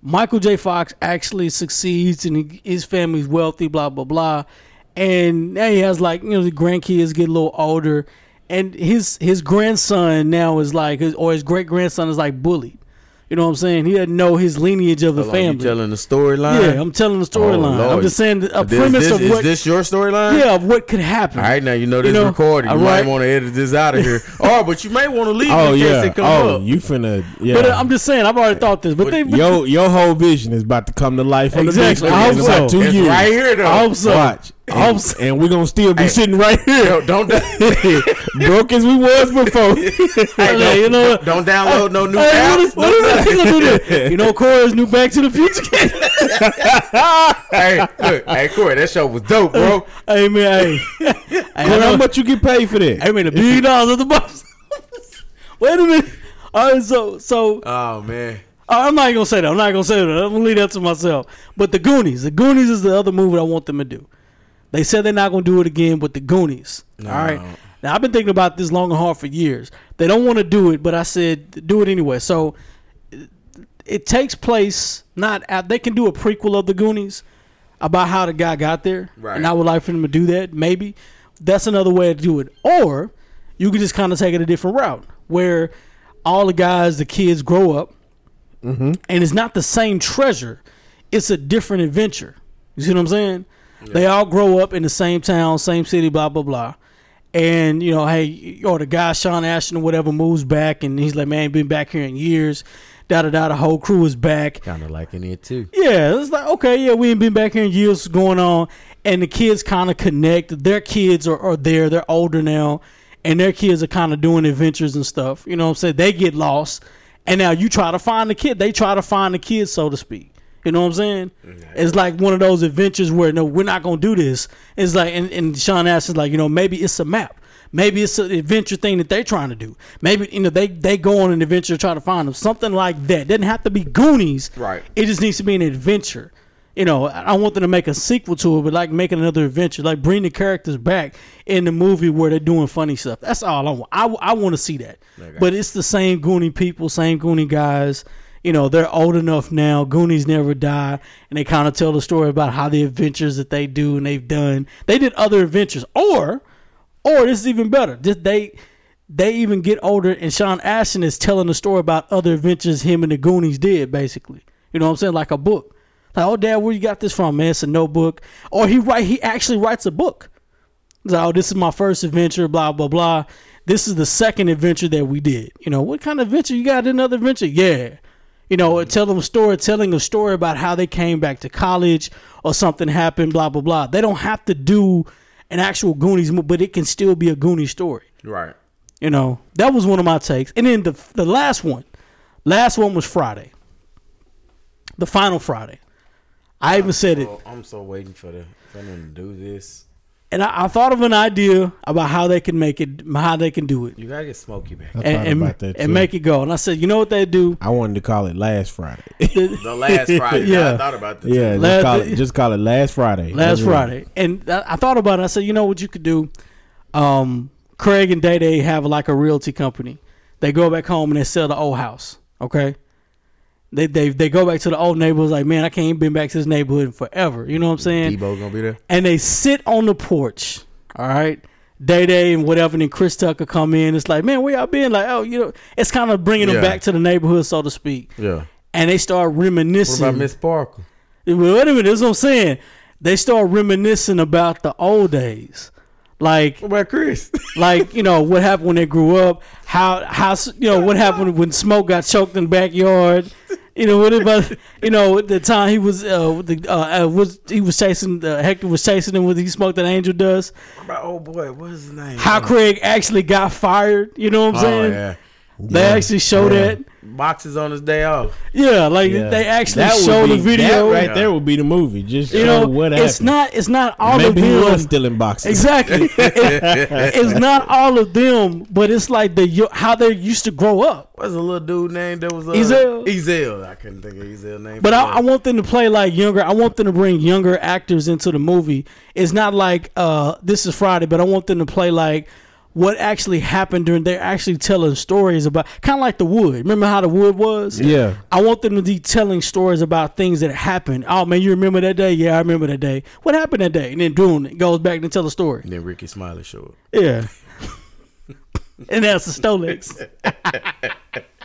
Michael J. Fox actually succeeds and he, his family's wealthy, blah blah blah, and now he has like you know the grandkids get a little older, and his his grandson now is like his, or his great grandson is like bullied. You know what I'm saying? He doesn't know his lineage of the Hold on, you family. telling the storyline? yeah, I'm telling the storyline. I'm Oh, just saying a This- premise this, of is what this your storyline? yeah of what could happen. All right, now you know this know, recording. You all might want to edit this out of here. oh, but you may want to leave oh yeah. Oh, up. you finna. Yeah. But uh, I'm just saying, I've already thought this. But, they, but your your whole vision is about to come to life on Exactly. the I hope so. two it's years. right here though. I hope so. Watch. I And, and we're gonna still be Hey. sitting right here, don't broke as we was before. hey, Hey, you know don't download no new Hey, apps. what gonna do? You know, Corey's new Back to the Future hey, look, hey, Corey, that show was dope, bro. hey man, hey, I how much you get paid for that? I man, a billion dollars at the box. Wait a minute. All right, so so Oh man, I'm not gonna say that. I'm not gonna say that. I'm gonna leave that to myself. But the Goonies, the Goonies is the other movie I want them to do. They said they're not gonna do it again, with the Goonies. All right. Now I've been thinking about this long and hard for years. They don't want to do it, but I said do it anyway. So it, takes place not at, they can do a prequel of the Goonies about how the guy got there, Right. and I would like for them to do that. Maybe that's another way to do it, or you could just kind of take it a different route where all the guys, the kids grow up, mm-hmm. and it's not the same treasure; it's a different adventure. You see what I'm saying? They all grow up in the same town, same city, blah blah blah. And you know, hey, or the guy Sean Astin or whatever moves back, and he's like, "Man, been back here in years." Da da da. The whole crew is back. kind of liking it too. Yeah, it's like okay, yeah, we ain't been back here in years. Going on? And the kids kind of connect. Their kids are, are there. They're older now, and their kids are kind of doing adventures and stuff. You know what I'm saying? They get lost, and now you try to find the kid. They try to find the kid, so to speak. You know what I'm saying? It's like one of those adventures where no, we're not gonna do this. It's like, and, and Sean Astin's like, you know, maybe it's a map. Maybe it's an adventure thing that they're trying to do. Maybe you know they they go on an adventure to try to find them. Something like that. Doesn't have to be Goonies. Right. It just needs to be an adventure. You know, I want them to make a sequel to it, but like making another adventure, like bring the characters back in the movie where they're doing funny stuff. That's all I want. I, I want to see that. But it's the same Goonie people, same Goonie guys. You know, they're old enough now. Goonies never die, and they kind of tell the story about how the adventures that they do and they've done. They did other adventures, or, or this is even better. Just they they even get older, and Sean Astin is telling the story about other adventures him and the Goonies did, basically. You know what I'm saying? Like a book. Like, oh, Dad, where you got this from, man? It's a notebook. Or he write, he actually writes a book. He's like, oh, this is my first adventure, blah blah blah. This is the second adventure that we did. You know, what kind of adventure you got? Another adventure? Yeah. You know, tell them a story, telling a story about how they came back to college or something happened, blah blah blah. They don't have to do an actual Goonies, mo- but it can still be a Goonies story. Right. You know, that was one of my takes. And then the the last one, last one was Friday, the final Friday. I even said it, Oh, I'm so waiting for the for them to do this. And I, I thought of an idea about how they can make it, how they can do it, You gotta get Smokey back. I and and, about that and make it go. And I said, you know what they do? I wanted to call it last Friday. The last Friday. Yeah. I thought about this. yeah, Last- just call it just call it last Friday. Last That's it. Friday, and I, I thought about it. I said, you know what you could do? Um, Craig and Day Day have like a realty company. They go back home and they sell the old house. Okay. They they they go back to the old neighborhoods. Like, man, I can't been back to this neighborhood in forever. You know what I'm saying? Debo gonna be there. and they sit on the porch. All right. Day Day and whatever, and then Chris Tucker come in. It's like, man, where y'all been? Like, oh, you know, it's kind of bringing them back to the neighborhood, so to speak. Yeah. And they start What reminiscing. about Miss Parker? Well, Wait a minute, that's what I'm saying. They start reminiscing about the old days, like What about Chris? like you know what happened when they grew up. How how you know what happened when Smoke got choked in the backyard. You know what about you know the time he was uh, the uh, uh was he was chasing uh, Hector was chasing him when he smoked that angel dust. What about oh boy, what is his name? How Craig actually got fired. You know what I'm Oh saying? yeah. They Yeah. actually show Yeah. that. Boxes on his day off. Yeah, like Yeah. they actually That would show the video. That right there would be the movie. Just you know, what happened. it's not. It's not all Maybe of he them. was still in boxing. Exactly. It- it's not all of them, but it's like the how they used to grow up. What's a little dude named that was uh, Ezal. Ezal. I couldn't think of Ezal name. But I, I want them to play like younger. I want them to bring younger actors into the movie. It's not like uh, this is Friday, but I want them to play like what actually happened during. They're actually telling stories about kind of like the Wood. Remember how the Wood was? Yeah. I want them to be telling stories about things that happened. Oh man, you remember that day? Yeah, I remember that day. What happened that day? And then doing it goes back and tell a story. And then Rickey Smiley showed. up. Yeah. and that's the Stolex.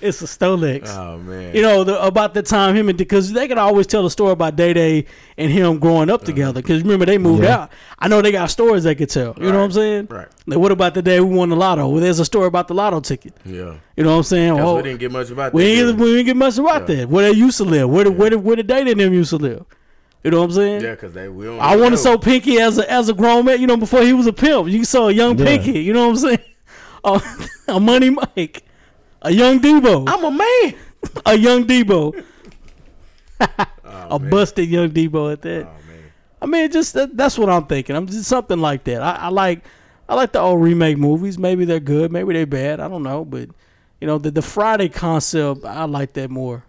it's a Stolex. Oh man. You know the, about the time him and because they can always tell a story about Day Day and him growing up uh-huh. together. Because remember they moved Yeah. out. I know they got stories they could tell. You know what I'm saying? Right. Like, what about the day we won the lotto? Well, there's a story about the lotto ticket. yeah. You know what I'm saying? Because Oh, we didn't get much about we that. ain't, did we? we ain't get much about Yeah. that. Where they used to live. Where the, where the, where the Day Day and them used to live. You know what I'm saying? Yeah, because they will. I want know. to show Pinky as a as a grown man. You know, before he was a pimp, you saw a young Yeah. Pinky. You know what I'm saying? Oh, a Money Mike, a young Debo, I'm a man. a young Debo, Oh, a man. busted young Debo at that. Oh man. I mean, just that, that's what I'm thinking. I'm just something like that. I, I like I like the old remake movies. Maybe they're good, maybe they're bad. I don't know, but you know, the the Friday concept, I like that more.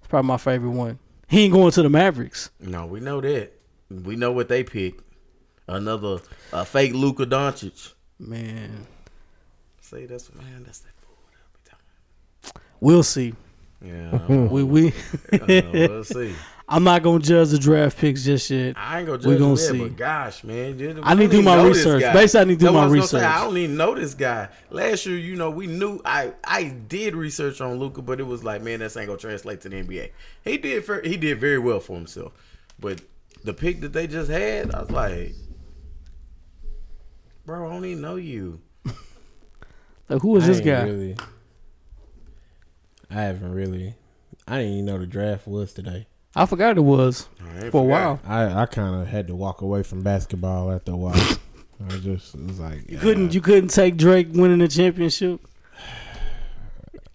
It's probably my favorite one. He ain't going to the Mavericks. No, we know that. We know what they picked. Another uh, fake Luka Doncic. Man, Say that's man. That's that fool. that we'll see. we talking- We we. Yeah, we'll see. I'm not gonna judge the draft picks just yet. I ain't gonna judge. We judge gonna him see. yet, but gosh, man, dude, I need to don't do even my research. Basically, I need to do That's my I was say. research. I don't even know this guy. Last year, you know, we knew I I did research on Luka, but it was like, man, this ain't gonna translate to the NBA. He did ver- he did very well for himself, but the pick that they just had, I was like, bro, I don't even know you. Like, who is I this guy? Really, I haven't really. I didn't even know the draft was today. I forgot it was I ain't for a while. I, I kind of had to walk away from basketball after a while. I just it was like You couldn't you couldn't take Drake winning the championship.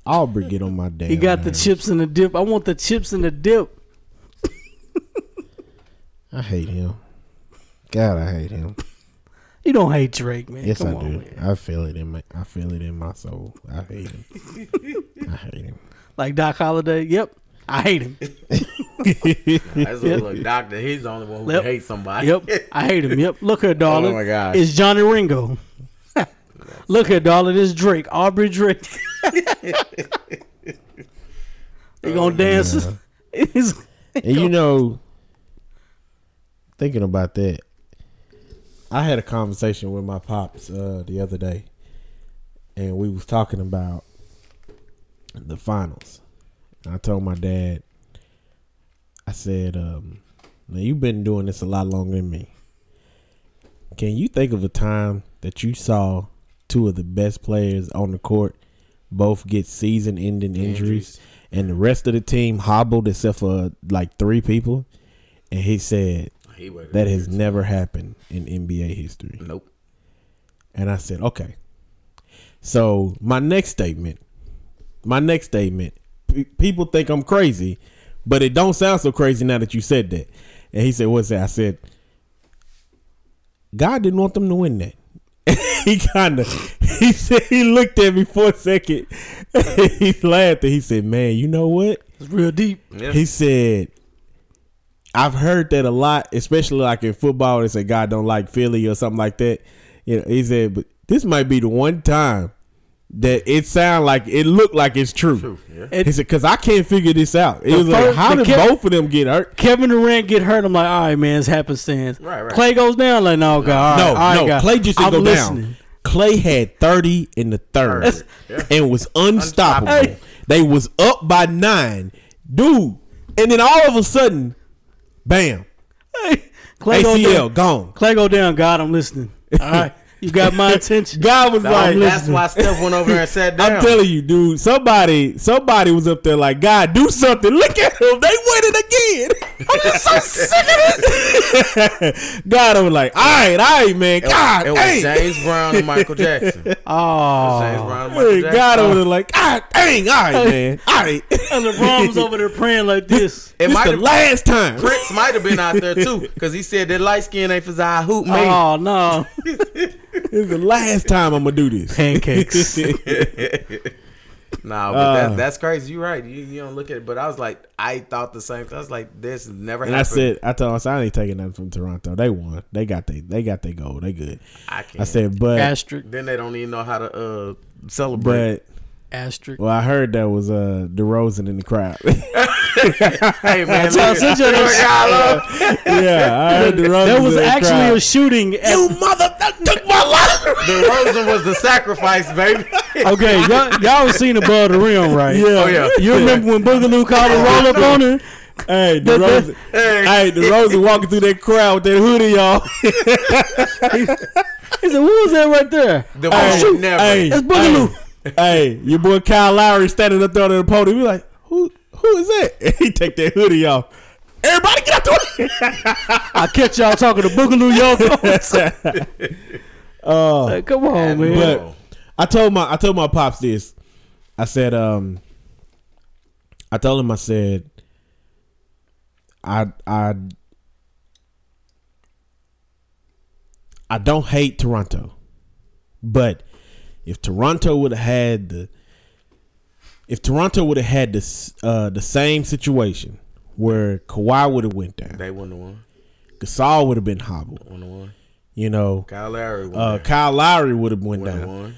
Aubrey get on my damn. He got the chips and the dip. I want the chips and the dip. I hate him. God, I hate him. You don't hate Drake, man. Yes, Come I on, do. man. I feel it in my. I feel it in my soul. I hate him. I hate him. Like Doc Holliday. Yep, I hate him. That's Yep. look, doctor. He's the only one who Yep. hates somebody. Yep, I hate him. Yep. Look here, darling. Oh my gosh. It's Johnny Ringo. Look here, darling. It's Drake. Aubrey Drake. he gonna dance. He's- and you know, thinking about that, I had a conversation with my pops uh, the other day, and we was talking about the finals. And I told my dad, I said, um, "Now you've been doing this a lot longer than me. Can you think of a time that you saw two of the best players on the court both get season-ending injuries, Injuries. and the rest of the team hobbled except for like three people?" And he said, He that has never happened in NBA history. Nope. And I said, okay. So my next statement, my next statement, pe- people think I'm crazy, but it don't sound so crazy now that you said that. And he said, what's that? I said, God didn't want them to win that. he kind of, he said, he looked at me for a second. he laughed and he said, man, you know what? It's real deep. Yeah. He said, I've heard that a lot, especially like in football. They say God don't like Philly or something like that. You know, he said, but this might be the one time that it sound like it looked like it's true. True, yeah. It- he said, because I can't figure this out. It The was like, how did Kev- both of them get hurt? Kevin Durant get hurt. I'm like, all right, man, it's happenstance. Right, right. Klay goes down. Like, no, God. no, all right, all right, no, God. Klay just didn't I'm go listening. down. Klay had 30 in the third Yeah. and was unstoppable. Hey. They was up by nine. Dude. And then all of a sudden, bam, Klay go down. gone. Klay go down. God, I'm listening. All right, you got my attention. God was No, like, that's why Steph went over there and sat down. I'm telling you, dude. Somebody, somebody was up there like, God, do something. Look at them. They win it again. God was like, all right, all right, man. God, it was dang. James Brown and Michael Jackson. Oh, James Oh, Brown and Michael Hey, Jackson. God was uh-huh. like, God, dang, all right, man, all right. and LeBron was over there praying like this. It might the have last time. Prince might have been out there too, because he said that light skin ain't for Zai hoop me. Oh no, This is the last time I'm gonna do this. pancakes. Nah, but Uh. that, that's crazy. You're right. You, you don't look at it, but I was like, I thought the same. I was like, this never And I said, I told him, I ain't taking nothing from Toronto. They won. They got they they got their goal. They good. I can't. I said, but Asterisk, then they don't even know how to uh celebrate. but asterisk. well, I heard that was uh DeRozan in the crowd. hey man, So I look, sent you look, that- y'all, look. yeah, I heard DeRozan. There was in the actually crowd. a shooting. At, you mother that took my life. The Rosen was the sacrifice, baby. okay, y'all, y'all was seen above the rim, right? Yeah. Oh yeah. You remember when Boogaloo called a roll up on her? Hey, DeRozan. Hey. hey, DeRozan walking through that crowd with that hoodie, y'all. He said, "Who was that right there?" The Hey, hey, shoot. never. Hey, That's Boogaloo. Hey, hey, your boy Kyle Lowry standing up there on the podium. He like, who who is that? And he take that hoodie off. Everybody get out the way. I catch y'all talking to Boogaloo, y'all. Oh, Like, come on, man. but I told my I told my pops this. I said, um, I told him I said, I I I don't hate Toronto, but if Toronto would have had the if Toronto would have had this uh the same situation where Kawhi would have went down, They won the one. Gasol would have been hobbled, Won the one. you know, Kyle Lowry uh. Kyle Lowry would have went Won the down.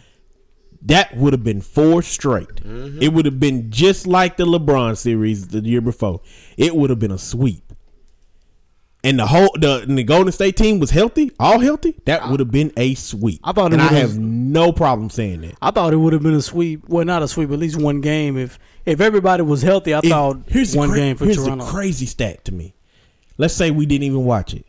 That would have been four straight. Mm-hmm. It would have been just like the LeBron series the year before. It would have been a sweep. And the whole the, and the Golden State team was healthy, all healthy. That would have been a sweep. I thought it and I would've- no problem saying that. I thought it would have been a sweep. Well, not a sweep, at least one game. If if everybody was healthy, I If- thought here's one cra- game for here's Toronto. the crazy stat to me. Let's say we didn't even watch it.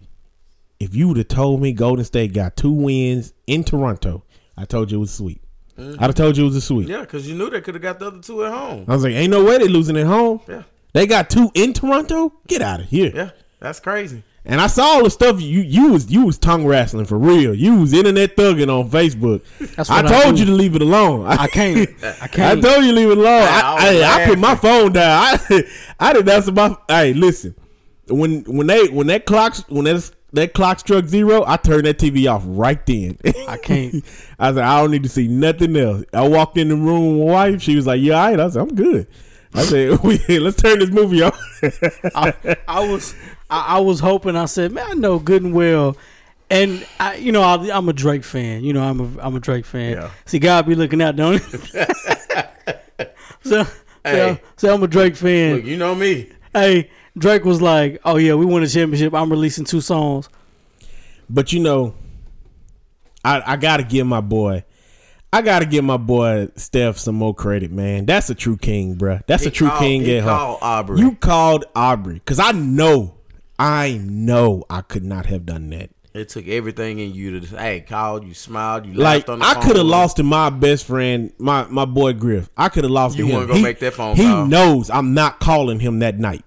If you would have told me Golden State got two wins in Toronto, I told you it was a sweep. Mm-hmm. I'd have told you it was a sweep. Yeah, because you knew they could have got the other two at home. I was like, ain't no way they're losing at home. Yeah. They got two in Toronto. Get out of here. Yeah, that's crazy. And I saw all the stuff you you was you was tongue wrestling for real. You was internet thugging on Facebook. That's I what I told do. you to leave it alone. I can't. I I can't. I told you to leave it alone. I I, I, I put my phone down. I I didn't answer my. Hey, listen. When when they when that clock when that that clock struck zero, I turned that TV off right then. I can't. I said I don't need to see nothing else. I walked in the room with my wife. She was like, "Yeah, all right." I said, "I'm good." I said, we, "Let's turn this movie off." I, I was I, I was hoping. I said, man, I know good and well. And I, you know, I, I'm a Drake fan. You know, I'm a I'm a Drake fan. Yeah. See, God be looking out, don't he? so, Hey. so, so I'm a Drake fan. Look, you know me. Hey, Drake was like, "Oh yeah, we won a championship. I'm releasing two songs." But you know, I I gotta give my boy, I gotta give my boy Steph some more credit, man. That's a true king, bruh. That's He a true called- king at called Aubrey. You called Aubrey because I know, I know I could not have done that. It took everything in you to say, hey, called you, smiled, you Like laughed on the I could have lost to my best friend, my my boy Griff. I could have lost You to him. wasn't gonna He- make that phone He call. knows I'm not calling him that night.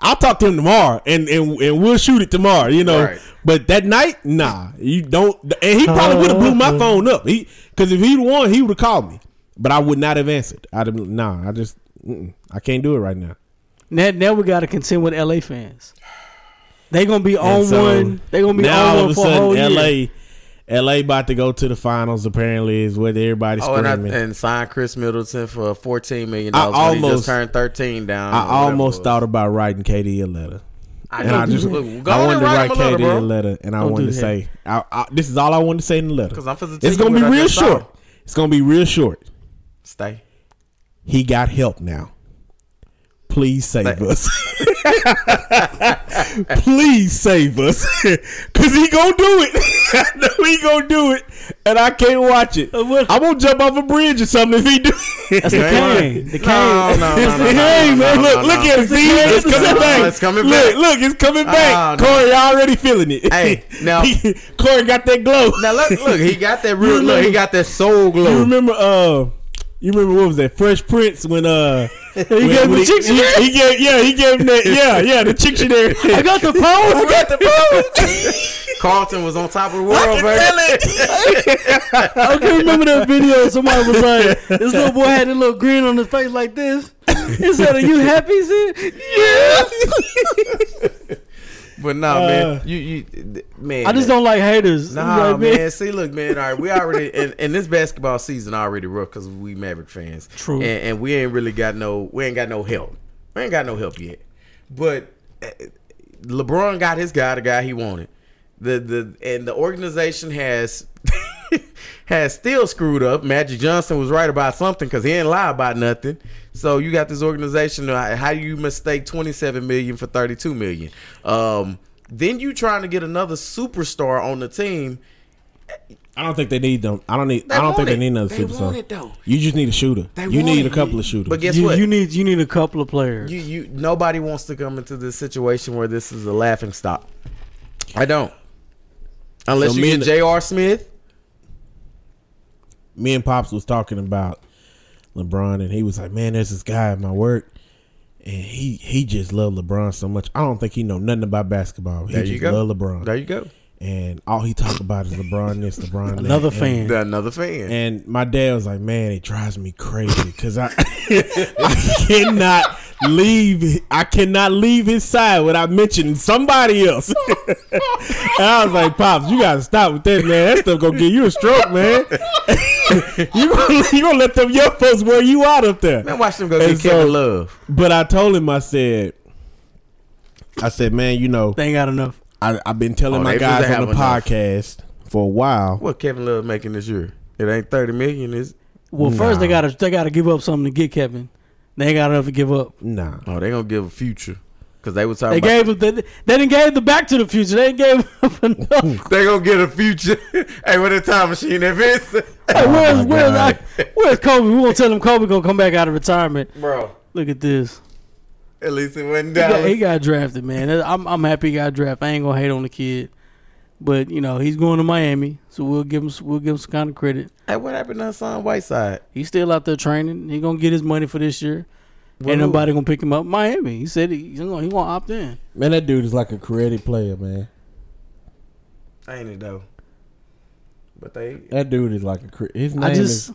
I'll talk to him tomorrow, and and, and we'll shoot it tomorrow. You know, Right. but that night, nah, you don't. And he probably would have blew my phone up. He because if he'd won, he would have called me, but I would not have answered. I'd have nah. I just I can't do it right now. Now, now we got to contend with LA fans. They gonna be on so, one. They gonna be now on all one of a for a whole sudden, year. LA, LA about to go to the finals. Apparently, is what everybody's Oh, and, I, screaming. and signed Khris Middleton for fourteen million I dollars. When he almost- just turned thirteen down. I or whatever it almost thought about writing KD a letter. I And I just Look, go I wanted to write write him a letter, KD a letter, and I Don't wanted to say, I, I, "This is all I wanted to say in the letter." 'Cause I'm finna It's tell you gonna be real just saw. short. It's gonna be real short. Stay. He got help now. Please save Thank- us. Please save us, cause he gonna do it. I know he gonna do it, and I can't watch it. I'm gonna jump off a bridge or something if he do. it. That's the cane. The cane. No, no, no, It's no, the no, cane, no, man. no, Look, no, Look no. at it, see, it's coming No, back. it's coming back. Look, it's coming back. no. Corey already feeling it. Hey, now- He- Corey got that glow. Now look, look, he got that real You look. He got that soul glow. You remember? Uh, you remember what was that? Fresh Prince when uh He gave him the chick he, he, he gave, yeah, he gave him that, yeah, yeah, the dictionary. I got the phone. I got the power. Carlton was on top of the world, baby. I can remember that video. Somebody was like, this little boy had a little grin on his face like this. He said, "Are you happy?" He said, "Yes." But nah, Uh, man, you you man. I just don't like haters. Nah, Like, man. See, look, man. All right, we already and, and this basketball season already rough because we Maverick fans. True. And, and we ain't really got no. We ain't got no help. We ain't got no help yet. But uh, LeBron got his guy, the guy he wanted. The the and the organization has has still screwed up. Magic Johnson was right about something because he didn't lie about nothing. So you got this organization. uh, How do you mistake twenty seven million for thirty two million? Um, then you trying to get another superstar on the team. I don't think they need them. I don't need. They I don't think it. they need another They superstar. want it, though. You just need a shooter. They you want need a couple of shooters. But guess you, what? you need you need a couple of players. you you nobody wants to come into this situation where this is a laughing stock. I don't. Unless So you me get and- J.R. Smith. Me and pops was talking about LeBron, and he was like, "Man, there's this guy at my work, and he he just loved LeBron so much. I don't think he know nothing about basketball. He There just you go. love LeBron, There you go. and all he talk about is LeBron this, LeBron that. Another And- fan. Another fan. And my dad was like, "Man, it drives me crazy because I I cannot leave. I cannot leave his side without mentioning somebody else." and I was like, "Pops, you gotta stop with that, man. That stuff gonna give you a stroke, man. you gonna you gonna let them young folks wear you out up there." Man, watch them go And get so- Kevin Love. But I told him, I said, I said, man, you know, They ain't got enough. I, I've been telling Oh, my guys to on have the enough. podcast for a while. What Kevin Love making this year? It ain't thirty million, is? Well, first they gotta they gotta give up something to get Kevin. They ain't got enough to give up. Nah. Oh, they gonna give a future because they were talking. They about, gave they, they didn't gave the Back to the Future. They ain't gave enough. They gonna get a future. hey, with a time machine, if Vince. Hey, oh where's my where's I, where's Kobe? We gonna tell him Kobe gonna come back out of retirement. bro. Look at this. At least it wasn't He got, he got drafted, man. I'm I'm happy he got drafted. I ain't gonna hate on the kid, but you know he's going to Miami, so we'll give him we'll give him some kind of credit. hey, what happened to son Whiteside? He's still out there training. He gonna get his money for this year. Well, Ain't nobody gonna pick him up. Miami. He said he, he's gonna he want to opt in. Man, that dude is like a creative player, man. Ain't it though? But they That dude is like a cre- his name I just is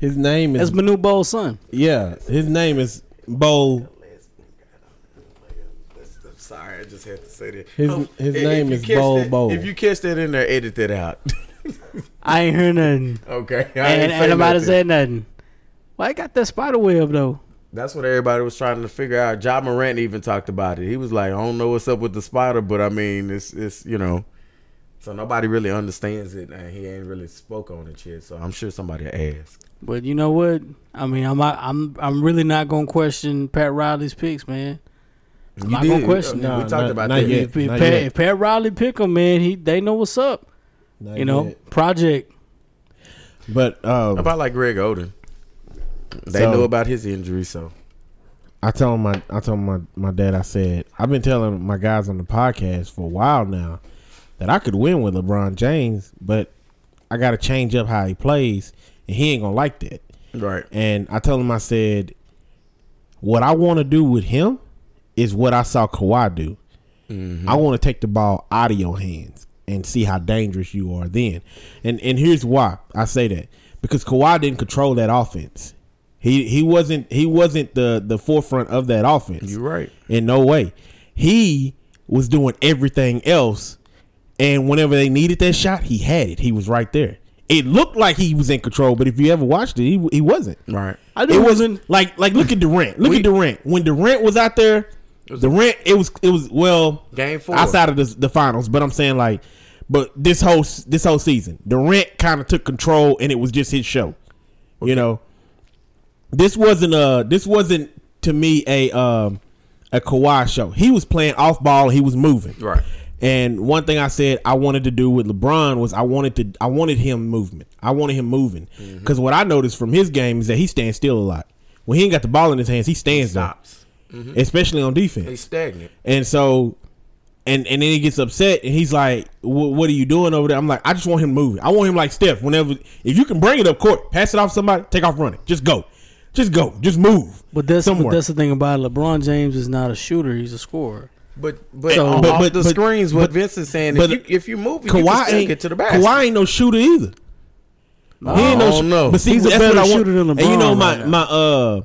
his name is that's is Manu Bol's son. yeah his name is Bo. Sorry, I just had to say that. His- Oh, his if- name is catch Bo that- Bo. If you catch that in there, edit that out. I ain't heard nothing. okay. I Ain't, ain't ain't nobody nothing. said nothing. Why he got that spider web though? That's what everybody was trying to figure out. John Morant even talked about it. He was like, I don't know what's up with the spider, but I mean, it's it's you know. So nobody really understands it, and he ain't really spoke on it yet. So I'm sure somebody asked. But you know what? I mean, I'm not, I'm I'm really not gonna question Pat Riley's picks, man. I'm not gonna question it. we No, talked not- about not that. yet. If, if Not Pat, yet. if Pat Riley pick him, man, he they know what's up. Not You know, yet. project. but um, About like Greg Oden. They So- know about his injury, so I told my I told my my dad I said I've been telling my guys on the podcast for a while now that I could win with LeBron James, but I got to change up how he plays, and he ain't gonna like that. right. And I told him I said, what I want to do with him is what I saw Kawhi do. Mm-hmm. I want to take the ball out of your hands and see how dangerous you are then. And and here's why I say that because Kawhi didn't control that offense. He he wasn't he wasn't the the forefront of that offense. You're right. In no way. He was doing everything else. And whenever they needed that shot, he had it. He was right there. It looked like he was in control, but if you ever watched it, he, he wasn't. Right. I It wasn't like like look at Durant. Look We- at Durant. When Durant was out there, Durant it was it was well Game four. outside of the, the finals, but I'm saying like but this whole this whole season, Durant kind of took control and it was just his show. You know. This wasn't a this wasn't to me a um a Kawhi show. He was playing off ball, he was moving. Right. And one thing I said I wanted to do with LeBron was I wanted to I wanted him movement. I wanted him moving Mm-hmm. because what I noticed from his game is that he stands still a lot. When he ain't got the ball in his hands, he stands Stops. there, especially on defense. He's stagnant. And so, and and then he gets upset and he's like, "What are you doing over there?" I'm like, "I just want him moving. I want him like Steph. Whenever if you can bring it up court, pass it off somebody, take off running, just go." Just go. Just move. But that's somewhere. but that's the thing about it. LeBron James is not a shooter; he's a scorer. But but, So- off But- but- the but- screens, what but- Vince is saying, but if you if you move, it, you Kawhi can still ain't get to the basket. Kawhi ain't no shooter either. I He ain't no don't know. But see, He's a better what I want. shooter than LeBron. And you know LeBron my right my uh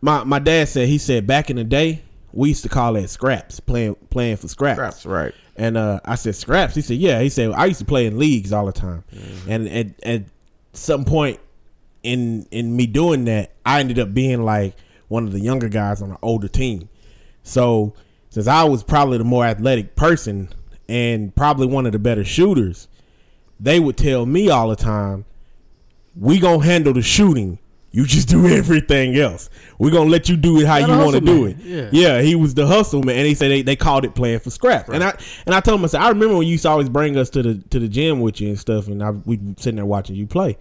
my my dad said he said back in the day we used to call that scraps playing playing for scraps. Scraps, right? And uh, I said scraps. He said yeah. He said I used to play in leagues all the time, Mm-hmm. and at at some point in in me doing that, I ended up being like one of the younger guys on an older team. So since I was probably the more athletic person and probably one of the better shooters, they would tell me all the time, "We gonna handle the shooting. You just do everything else. We gonna let you do it how you want to do it." Yeah. he was the hustle man, and he said they, they called it playing for scraps. And I and I told him I said I remember when you used to always bring us to the to the gym with you and stuff, and I we sitting there watching you play.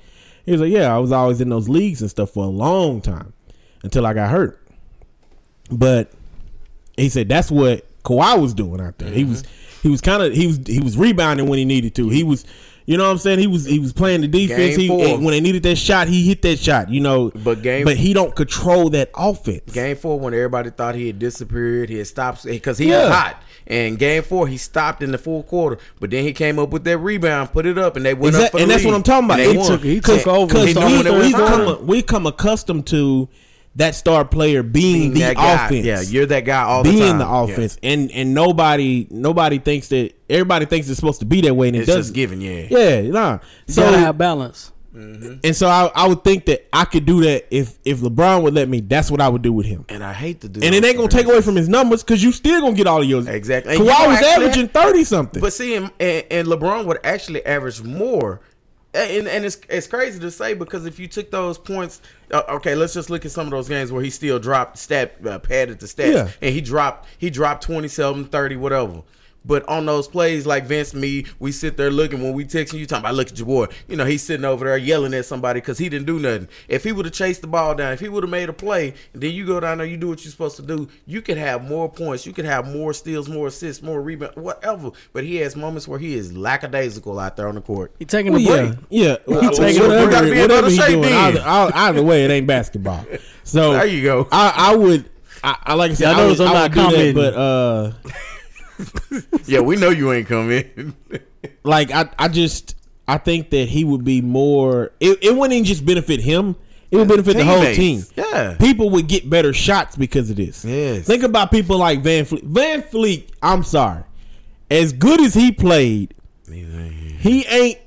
He was like, "Yeah, I was always in those leagues and stuff for a long time until I got hurt." But he said that's what Kawhi was doing out there. He was mm-hmm. he was kind of he was he was rebounding when he needed to. He was you know what I'm saying? He was he was playing the defense. He when they needed that shot, he hit that shot, you know. But game- but he don't control that offense. Game four, when everybody thought he had disappeared, he had stopped because he Yeah. was hot. And game four, he stopped in the fourth quarter, but then he came up with that rebound, put it up, and they went up Exact- for the and that's lead. what I'm talking about. He won. took- he Cause, took over. Cause He we, when we come we come accustomed to that star player being, Being the offense. Yeah, you're that guy all the being time. the Yeah. offense, and and nobody nobody thinks that everybody thinks it's supposed to be that way, and it It's doesn't. just given, yeah. Yeah, nah. You So gotta have balance. And so I, I would think that I could do that if if LeBron would let me. That's what I would do with him. And I hate to do And it ain't gonna take away from his numbers because you still gonna get all of yours. Exactly. And Kawhi you know, was averaging thirty something. But see, and, and and LeBron would actually average more. And, and it's it's crazy to say because if you took those points, uh, okay, let's just look at some of those games where he still dropped stat uh, padded the stats, Yeah. and he dropped he dropped 27, 30, whatever. But on those plays like Vince, me, we sit there looking when we texting you talking about look at your boy. You know he's sitting over there yelling at somebody because he didn't do nothing. If he would have chased the ball down, if he would have made a play, and then you go down there, you do what you're supposed to do. You could have more points, you could have more steals, more assists, more rebounds, whatever. But he has moments where he is lackadaisical out there on the court. He taking Well, a break. yeah, yeah. Well, taking a whatever, break. Gotta be whatever better he shape doing, either, either, either way, it ain't basketball. So There you go. I, I would, I, I like I said, Yeah, I I, notice would, I'm I not would that, commenting. but uh, Yeah, we know you ain't coming. like I, I just, I think that he would be more. It, it wouldn't even just benefit him. It would benefit the whole team. Yeah. People would get better shots because of this. Yes. Think about people like VanVleet. Van Fleet, I'm sorry. As good as he played, he ain't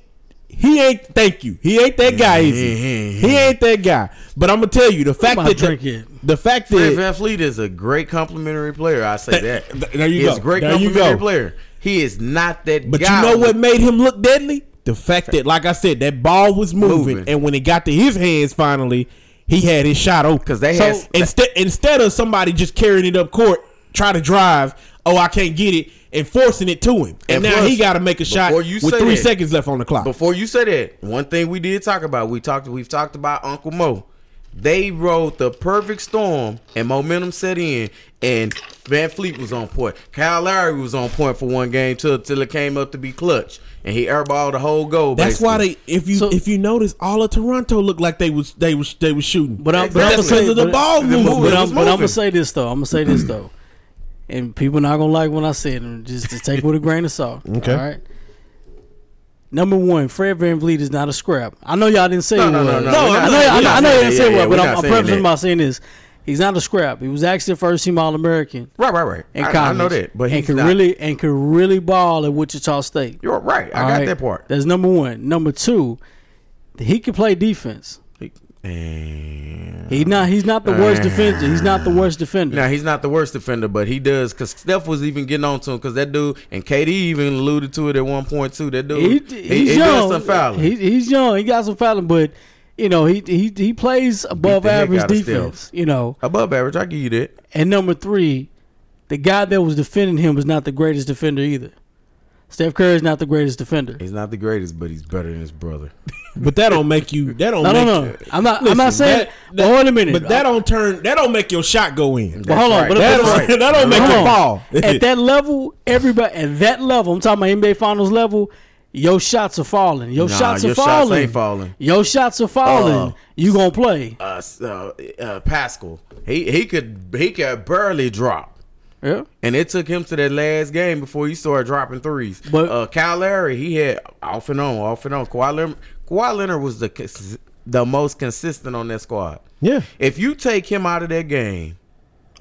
he ain't thank you. He ain't that guy, is he? He ain't that guy. But I'm gonna tell you the fact that the, the fact Fred that VanVleet is a great complimentary player. I say Th- that. th- there you He's go. a great There complimentary player. He is not that but guy. you know what made him look deadly? The fact that, like I said, that ball was moving, Moving. and when it got to his hands finally, he had his shot open. 'Cause they so had- instead instead of somebody just carrying it up court, try to drive, oh I can't get it, and forcing it to him, and, And now plus, he got to make a shot before with three that- seconds left on the clock. Before you say that, one thing we did talk about, we talked we've talked about Uncle Mo. They rode the perfect storm and momentum set in, and VanVleet was on point. Kyle Lowry was on point for one game till till it came up to be clutch, and he airballed the whole goal. That's why they if you So- if you notice all of Toronto looked like they was they was they was shooting. But I'm, but I'm gonna say Because of the ball movement. But, It I'm, but I'm gonna say this though. I'm gonna say this though, and people not gonna like when I say it. and Just to take with a grain of salt. Okay. All right. Number one, Fred VanVleet is not a scrap. I know y'all didn't say No, no, no, no, No, I I know, I know, I you didn't say what, but I'm, I'm saying prefacing by saying this. He's not a scrap. He was actually first team All American Right, right, right. in I, college. I know that, but and could not. really and could really ball at Wichita State. You're right. I All got right? that part. That's number one. Number two, he can play defense. He not. He's not the uh, worst defender. He's not the worst defender. Now he's not the worst defender, but he does because Steph was even getting on to him because that dude and KD even alluded to it at one point too. That dude, he, he, he's he young. does some fouling. He, he's young. He got some fouling, but you know he he he plays above average defense. You know, Above average, I give you that. and number three, the guy that was defending him was not the greatest defender either. Steph Curry is not the greatest defender. He's not the greatest, but he's better than his brother. but that don't make you that don't No, make no, no. I'm not. I'm not saying. that- but hold a minute. But that don't turn that don't make your shot go in. But hold on. right. But, That but- don't, right. that don't make Hold it fall. at that level, everybody at that level, I'm talking about NBA Finals level. Your shots are falling. Your Nah, shots are your shots falling. ain't falling. Your shots are falling. Uh, you gonna play? Uh, uh, uh, Pascal, he he could he could barely drop. Yeah. And it took him to that last game before he started dropping threes. But- uh, Kyle Larry, he had off and on, off and on. Kawhi Leonard, Kawhi Leonard was the the most consistent on that squad. Yeah. If you take him out of that game,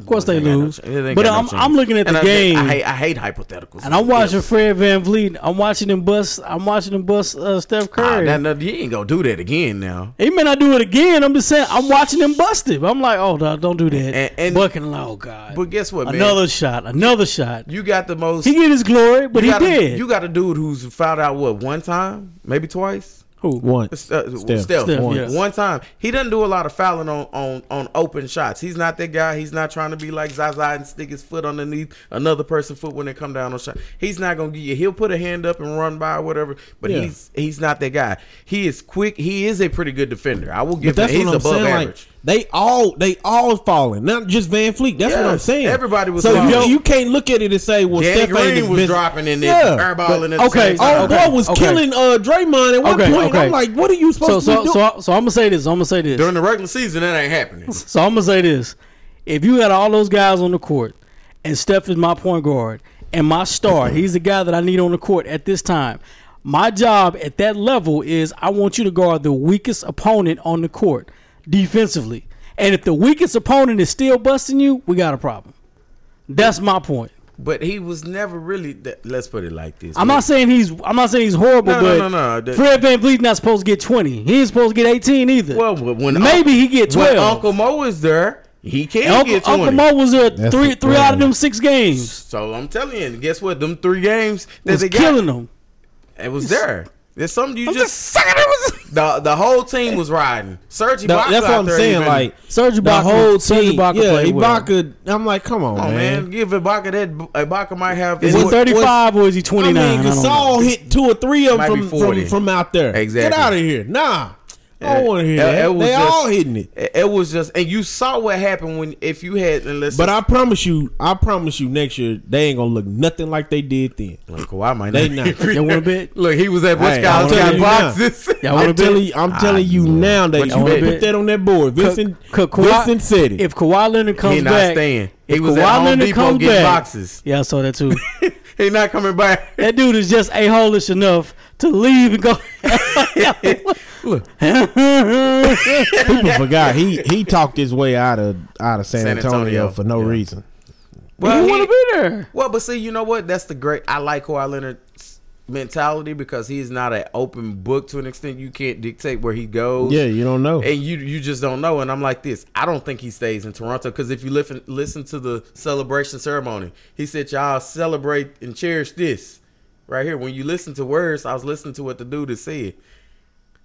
Of course they it ain't got no lose. ch- it ain't but I'm chance. I'm looking at And the I, game. I hate I hate hypotheticals. and I'm watching Yes. Fred VanVleet. I'm watching him bust. I'm watching him bust uh, Steph Ah, Curry. now, now, you ain't gonna do that again now. he may not do it again. I'm just saying. I'm watching him bust it. I'm like, oh, no, don't do that. And- and- Bucking, oh god. But guess what, man? another shot. Another shot. you got the most. He get his glory, but he a- did. You got a dude who's fouled out what one time, maybe twice. Who? Once. Uh, Steph. Steph, Steph, one, yes. one time. He doesn't do a lot of fouling on, on, on open shots. He's not that guy. He's not trying to be like Zaza and stick his foot underneath another person's foot when they come down on shot. He's not gonna give you. He'll put a hand up and run by or whatever. But Yeah. he's he's not that guy. He is quick. He is a pretty good defender. I will give But that's him. He's what I'm above saying. average. Like they all they all falling, not just VanVleet. That's what I'm saying. everybody was So falling. you, you can't look at it and say, "Well, Danny Steph Green was best. dropping in Yeah, there, airballing at the okay, same time. Oh, Okay, boy was okay. killing uh Draymond at one Okay, point. okay. I'm like, what are you supposed so to do? so so I'm gonna say this. I'm gonna say this. During the regular season, that ain't happening. So I'm gonna say this: if you had all those guys on the court, and Steph is my point guard and my star, he's the guy that I need on the court at this time. My job at that level is I want you to guard the weakest opponent on the court defensively. And if the weakest opponent is still busting you, we got a problem. That's my point. But he was never really. That, let's put it like this. I'm not saying he's I'm not saying he's horrible, No, no, but no, no. That- Fred VanVleet's not supposed to get 20. He ain't supposed to get 18 either. Well, when Maybe he get when 12. Uncle Mo is there, he can And Uncle, get twenty. Uncle Mo was there That's three three out of them six games. So I'm telling you, guess what? Them three games that was they killing got, them. it was there. There's something you just, the the whole team was riding. Serge No, Ibaka that's what I'm saying. even- Like Serge Ibaka, the Ibaka, whole Serge team, Ibaka yeah, played well. Ibaka. I'm like, come on, come on, man. man, give Ibaka that. Ibaka might have. Is his- he 35 or is he 29? I mean, I. Gasol hit two or three of them from, from from out there. Exactly. Get out of here. Nah, I don't want to hear It- that. it was they just- all hitting it. It, it was just, and you saw what happened when if you had. And let's But I promise you, I promise you, next year they ain't gonna look nothing like they did then. Look, Kawhi might They not. not. You want a bit? Look, he was at what's Hey, called I'm telling got you now. boxes. Y'all I'm telling you, I'm telling you now ah, that you you bet? put that on that board. Vincent, Ka- Kawhi- Vincent said it. If Kawhi Leonard comes He not back, staying. He if was at Kawhi Home Leonard Depot getting back- boxes. Yeah, I saw that too. He not coming back. that dude is just a holish enough to leave and go. Look, People forgot he he talked his way out of out of San, San Antonio, Antonio. for no Yeah. reason. well, he- you want to be there? Well, but see, you know what? That's the great. I like Kawhi Leonard's mentality because he's not an open book to an extent. You can't dictate where he goes. Yeah, you don't know. And you you just don't know. And I'm like this. I don't think he stays in Toronto because if you listen listen to the celebration ceremony, he said y'all celebrate and cherish this right here. When you listen to words, I was listening to what the dude has said.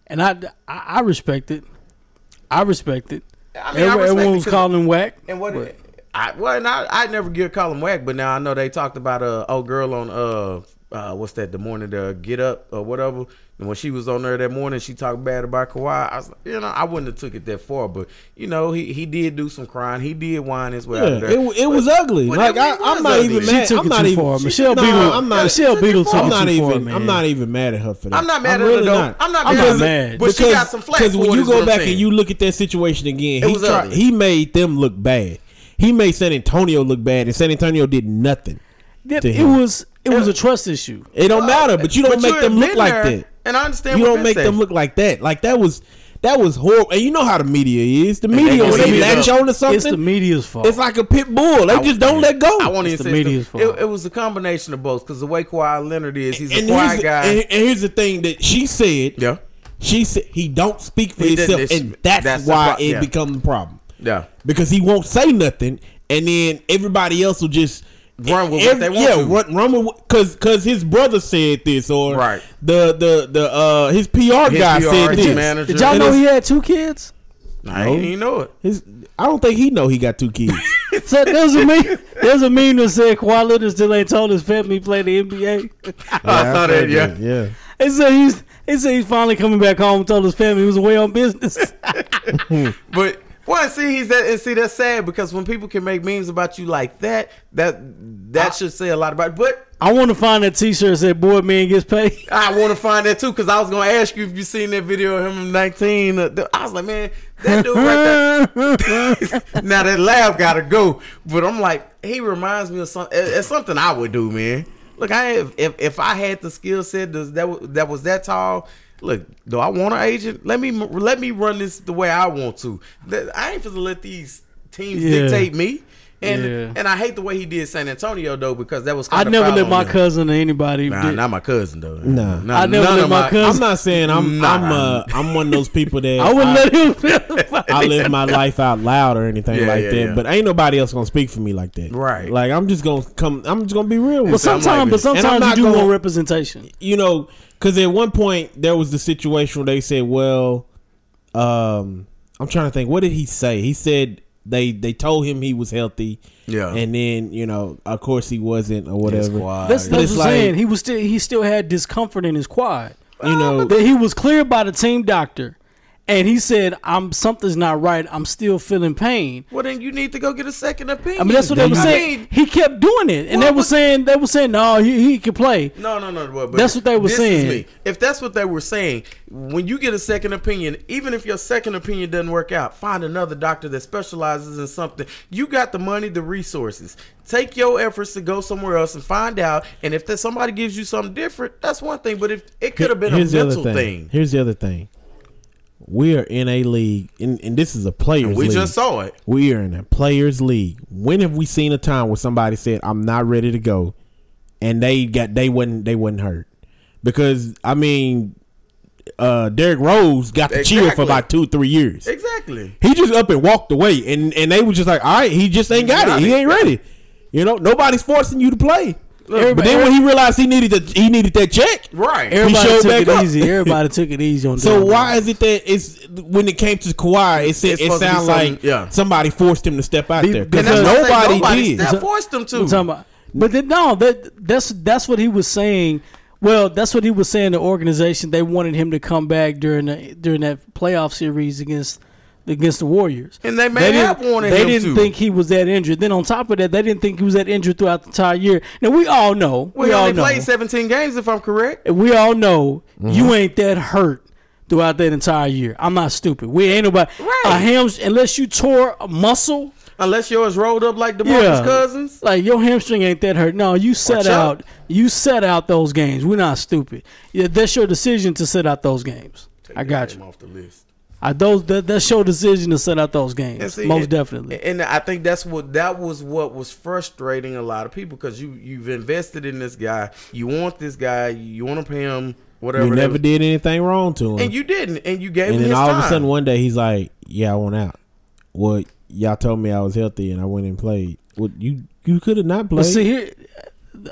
And I, I, I respect it. I respect it. I mean, I Everyone, respect everyone was calling him whack. And what? I well, and I I never give Colin whack, but now I know they talked about a old girl on uh uh what's that the morning to get up or whatever. And when she was on there that morning, she talked bad about Kawhi. I was, like, you know, I wouldn't have took it that far, but you know, he he did do some crying. He did whine his way out Yeah, of there. it, it was ugly. Like it I, I'm not ugly. even She mad. took I'm it not too even. far. Michelle no, Beadle- I'm not. Michelle Beadle took I'm it not too even. far, man. I'm not even mad at her for that. I'm not mad I'm at really her though. not. I'm not I'm mad. not at her. mad. But she got some flack Because when you go back and you look at that situation again, It he was tried, ugly. he made them look bad. He made San Antonio look bad, and San Antonio did nothing. It, it was it was a trust issue. It don't matter, but you don't But make them look like that. And I understand You what don't make said. them look like that. Like that was that was horrible. And you know how the media is. The media gonna when they eat it latch on to It's the media's fault. it's like a pit bull. They I- just don't let go. I want to It's the insist. media's It, fault. it was a combination of both because the way Kawhi Leonard is, he's a quiet guy. and, and here's the thing that she said. yeah, She said he don't speak for He himself, and that's, that's why pro- it yeah. becomes a problem. yeah. Because he won't say nothing, and then everybody else will just Run with what they want yeah, to. run, run with because because his brother said this, or Right. the the the uh his PR His guy PR, said this. manager. Did y'all know he had two kids? I didn't know it. His, I don't think he know he got two kids. So there's a meme. There's a meme that said Kawhi Leonard still ain't told his family he played the NBA. I saw that. Yeah, yeah. It said he's. It said he's finally coming back home. and Told his family he was away on business. but Well, see, he's that, and see that's sad because when people can make memes about you like that, that that should say a lot about. It. But I want to find that T-shirt that said "Board Man Gets Paid." I want to find that too because I was gonna ask you if you seen that video of him 19. Uh, I was like, man, that dude right there. now that laugh gotta go, but I'm like, he reminds me of something. It's something I would do, man. Look, I if if I had the skill set that that was that tall. Look, do I want an agent? Let me let me run this the way I want to. I ain't supposed to let these teams Yeah. dictate me. And Yeah. and I hate the way he did San Antonio though because that was I kind of never let my cousin or anybody. Nah, did- not my cousin though. Nah. Nah, I never none let of my cousin- I'm not saying I'm Nah. I'm uh I'm one of those people that I wouldn't I, let him. feel I live my life out loud or anything Yeah, like yeah, that. yeah. But ain't nobody else gonna speak for me like that. Right. Like I'm just gonna come. I'm just gonna be real But with you. I'm like sometimes, but sometimes you not do gonna- want representation. you know, because at one point there was the situation where they said, "Well, um, I'm trying to think. What did he say? He said they they told him he was healthy, Yeah. and then you know, of course, he wasn't or whatever. That's, But that's it's what I'm saying. He was still he still had discomfort in his quad. You know, That he was cleared by the team doctor, and he said, "I'm something's not right. I'm still feeling pain." Well, then you need to go get a second opinion. I mean, that's what they were saying. mean- he kept doing it, and Well, they were saying they were saying, "No, he, he could play." No, no, no. But, but That's what they were this is saying. me. If that's what they were saying, when you get a second opinion, even if your second opinion doesn't work out, find another doctor that specializes in something. You got the money, the resources. Take your efforts to go somewhere else and find out. And if there's somebody gives you something different, that's one thing. But if it could have been a Here's the other mental thing. thing. Here's the other thing. We are in a league, and, and this is a players' We league. just saw it. We are in a players' league. When have we seen a time where somebody said, "I'm not ready to go," and they got they wasn't they wasn't hurt? Because I mean, uh, Derrick Rose got to chill for about two three years. Exactly. He just up and walked away, and and they were just like, "All right, he just ain't got, Got it. He ain't ready." You know, nobody's forcing you to play. But then when he realized he needed the, he needed that check, Right. Everybody showed took back it up. easy. Everybody took it easy on. So Derrick why Rose. is it that it's when it came to Kawhi, it said, It's it supposed sounded like yeah. somebody forced him to step out Be- there because that's why I say nobody, nobody did. stepped- forced him to. I'm about- But then, no, that that's that's what he was saying. Well, that's what he was saying. The organization they wanted him to come back during the, during that playoff series against against the Warriors. And they may They have didn't, wanted they him didn't to. think he was that injured. Then on top of that, they didn't think he was that injured throughout the entire year. Now we all know. Well, we he all only know. played 17 games, if I'm correct. we all know Mm-hmm. you ain't that hurt throughout that entire year. I'm not stupid. We ain't nobody. Right. A ham, unless you tore a muscle. Unless yours rolled up like DeMarcus Yeah. Cousins. Like your hamstring ain't that hurt. No, you set Watch out. out. You set out those games. We're not stupid. Yeah, that's your decision to set out those games. I got you. off the list. I those that, that's your decision to set out those games. See, Most and- definitely. And I think that's what that was what was frustrating a lot of people because you you've invested in this guy, you want this guy, you want to pay him whatever. You never was- did anything wrong to him, and you didn't, and you gave and him then his all time. of a sudden one day he's like, "Yeah, I want out." Well, y'all told me I was healthy, and I went and played. Well, you you could have not But played. see here,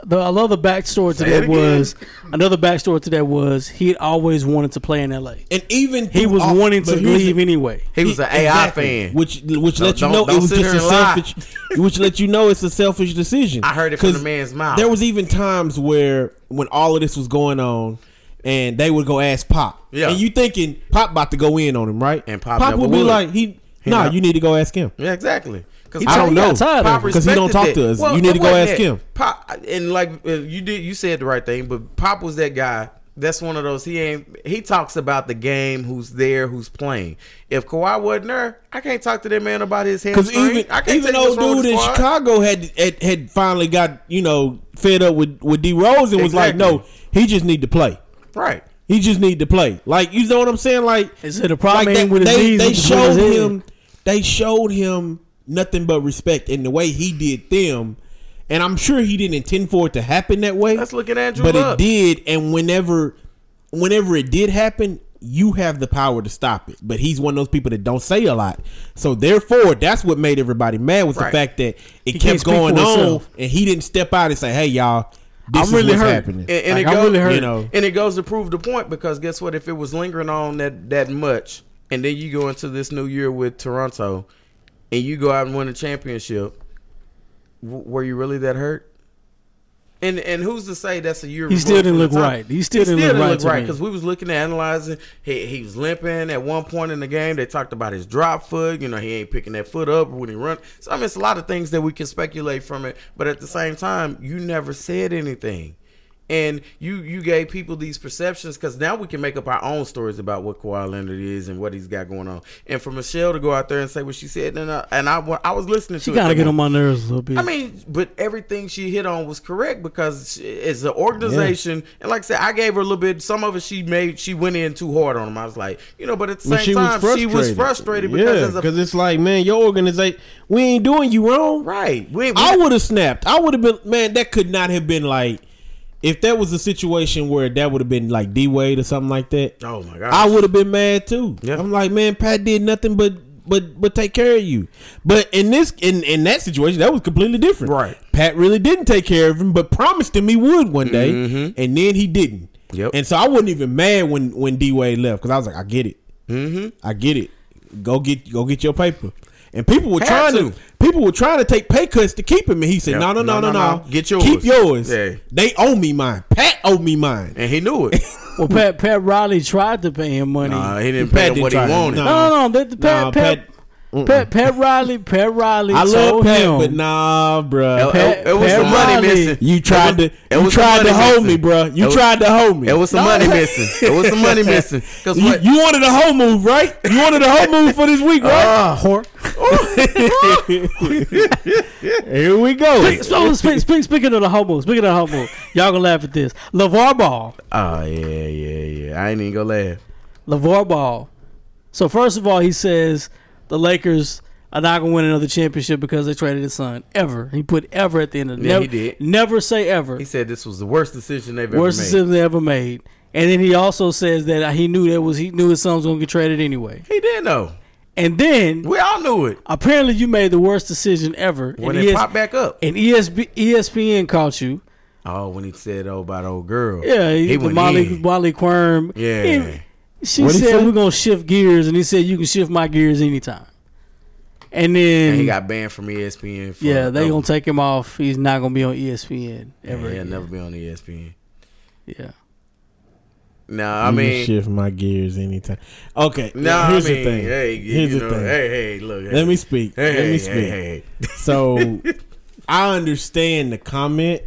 the another backstory to Say that was another backstory to that was he had always wanted to play in L.A. and even He was all- wanting but to here's leave the- anyway. he was an AI Exactly. fan. which which Don't- let you don't- know don't it was sit just here a and lie. selfish. which let you know it's a selfish decision. I heard it from the 'Cause man's mouth. There was even times where when all of this was going on, and they would go ask Pop. Yeah. and you thinking Pop about to go in on him, right? And Pop Pop never would be would. like, he, He nah, not- you need to go ask him. yeah, exactly. Because I don't know got tired of it. because he don't talk to us. You need to go ask him. Pop and like uh, you did, you said the right thing. But Pop was that guy. That's one of those. He ain't. He talks about the game. Who's there? Who's playing? If Kawhi wasn't there, I can't talk to that man about his Because even I can't even tell old what's wrong with dude in. Chicago had, had had finally got you know fed up with with D Rose and was like, no, he just need to play. right? He just need to play. Like you know what I'm saying? Like Is it a problem like ain't with his they, knees? they it's with his showed him they showed him nothing but respect in the way he did them. And I'm sure he didn't intend for it to happen that way. Let's look at Andrew but Luck. it did, and whenever whenever it did happen, you have the power to stop it. But he's one of those people that don't say a lot. So therefore, that's what made everybody mad was Right. the fact that it He kept going on himself. and he didn't step out and say, Hey y'all, this I'm is really what's hurt. happening. And, and Like, it I'm goes, really hurt. You know. and it goes to prove the point because guess what? If it was lingering on that that much, and then you go into this new year with Toronto, and you go out and win a championship, w- were you really that hurt? And and who's to say that's a year? He still didn't look time? right. He still didn't look right because we was looking at analyzing. He he was limping at one point in the game. They talked about his drop foot. You know, he ain't picking that foot up when he run. So I mean, it's a lot of things that we can speculate from it. But at the same time, you never said anything. And you you gave people these perceptions because now we can make up our own stories about what Kawhi Leonard is and what he's got going on. And for Michelle to go out there and say what she said, and I, and I, I was listening She to it. gotta get on my nerves a little bit. I mean, but everything she hit on was correct because she- it's an organization, and like I said, I gave her a little bit. Some of it she made, she went in too hard on them. I was like, you know, but at the same time, she was frustrated because yeah, as a because it's like, man, your organization, we ain't doing you wrong. right, we, we, I would have snapped. I would have been, man. That could not have been like, if that was a situation where that would have been like D Wade or something like that. oh my god, I would have been mad too. Yeah. I'm like, man, Pat did nothing but but but take care of you. But in this in in that situation, that was completely different. Right. Pat really didn't take care of him, but promised him he would one day, Mm-hmm. and then he didn't. Yep. And so I wasn't even mad when when D Wade left because I was like, I get it. Mm-hmm. I get it. Go get go get your paper. And people were Had trying to. to. people were trying to take pay cuts to keep him, and he said, Yep. No, no, no, no, no, Get yours. Keep yours. Yeah. They owe me mine. Pat owe me mine. and he knew it. well, Pat Pat Riley tried to pay him money. Nah, he didn't Pat pay him what he wanted. no. no, no, no. The, the Pat, Nah, Pat, Pat- Pat, Pat, Riley, Pat Riley. I love Pat, him, but nah, bruh. It, Pat- it, it was Pat some money missing. You tried It to it you was some tried to money hold me, bro. You was- tried to hold me. It was some No. money missing. It was some money missing. Because You, what? you wanted a whole move, right? You wanted a whole move for this week, right? Ah. whore. Here we go. So speak, speak, speaking of the homo, speaking of the homo, y'all gonna laugh at this. LeVar Ball, Oh yeah, yeah, yeah. I ain't even gonna laugh. LeVar Ball. So first of all, he says the Lakers are not gonna win another championship because they traded his son. Ever. He put ever at the end of it. Yeah, never, he did. Never say ever. He said this was the worst decision they've Worst ever made. Worst decision they ever made. And then he also says that he knew that was he knew his son was gonna get traded anyway. He did know. And then We all knew it apparently you made the worst decision ever. when and it ES popped back up. and ESB, ESPN caught you. Oh, when he said oh about old girl. Yeah, he, he the Molly in. Molly Qerim. Yeah. He- she What'd he said we're gonna shift gears, and he said you can shift my gears anytime. And then And he got banned from ESPN. For, yeah, they gonna take him off. He's not gonna be on ESPN ever. Yeah, he'll again. never be on ESPN. Yeah. Nah, I You mean, shift my gears anytime. Okay, nah, now I here's mean, the thing. hey, here's you the know, thing. hey, hey, look. Hey, Let me speak. Hey, Let me hey, speak. hey, hey. So I understand the comment,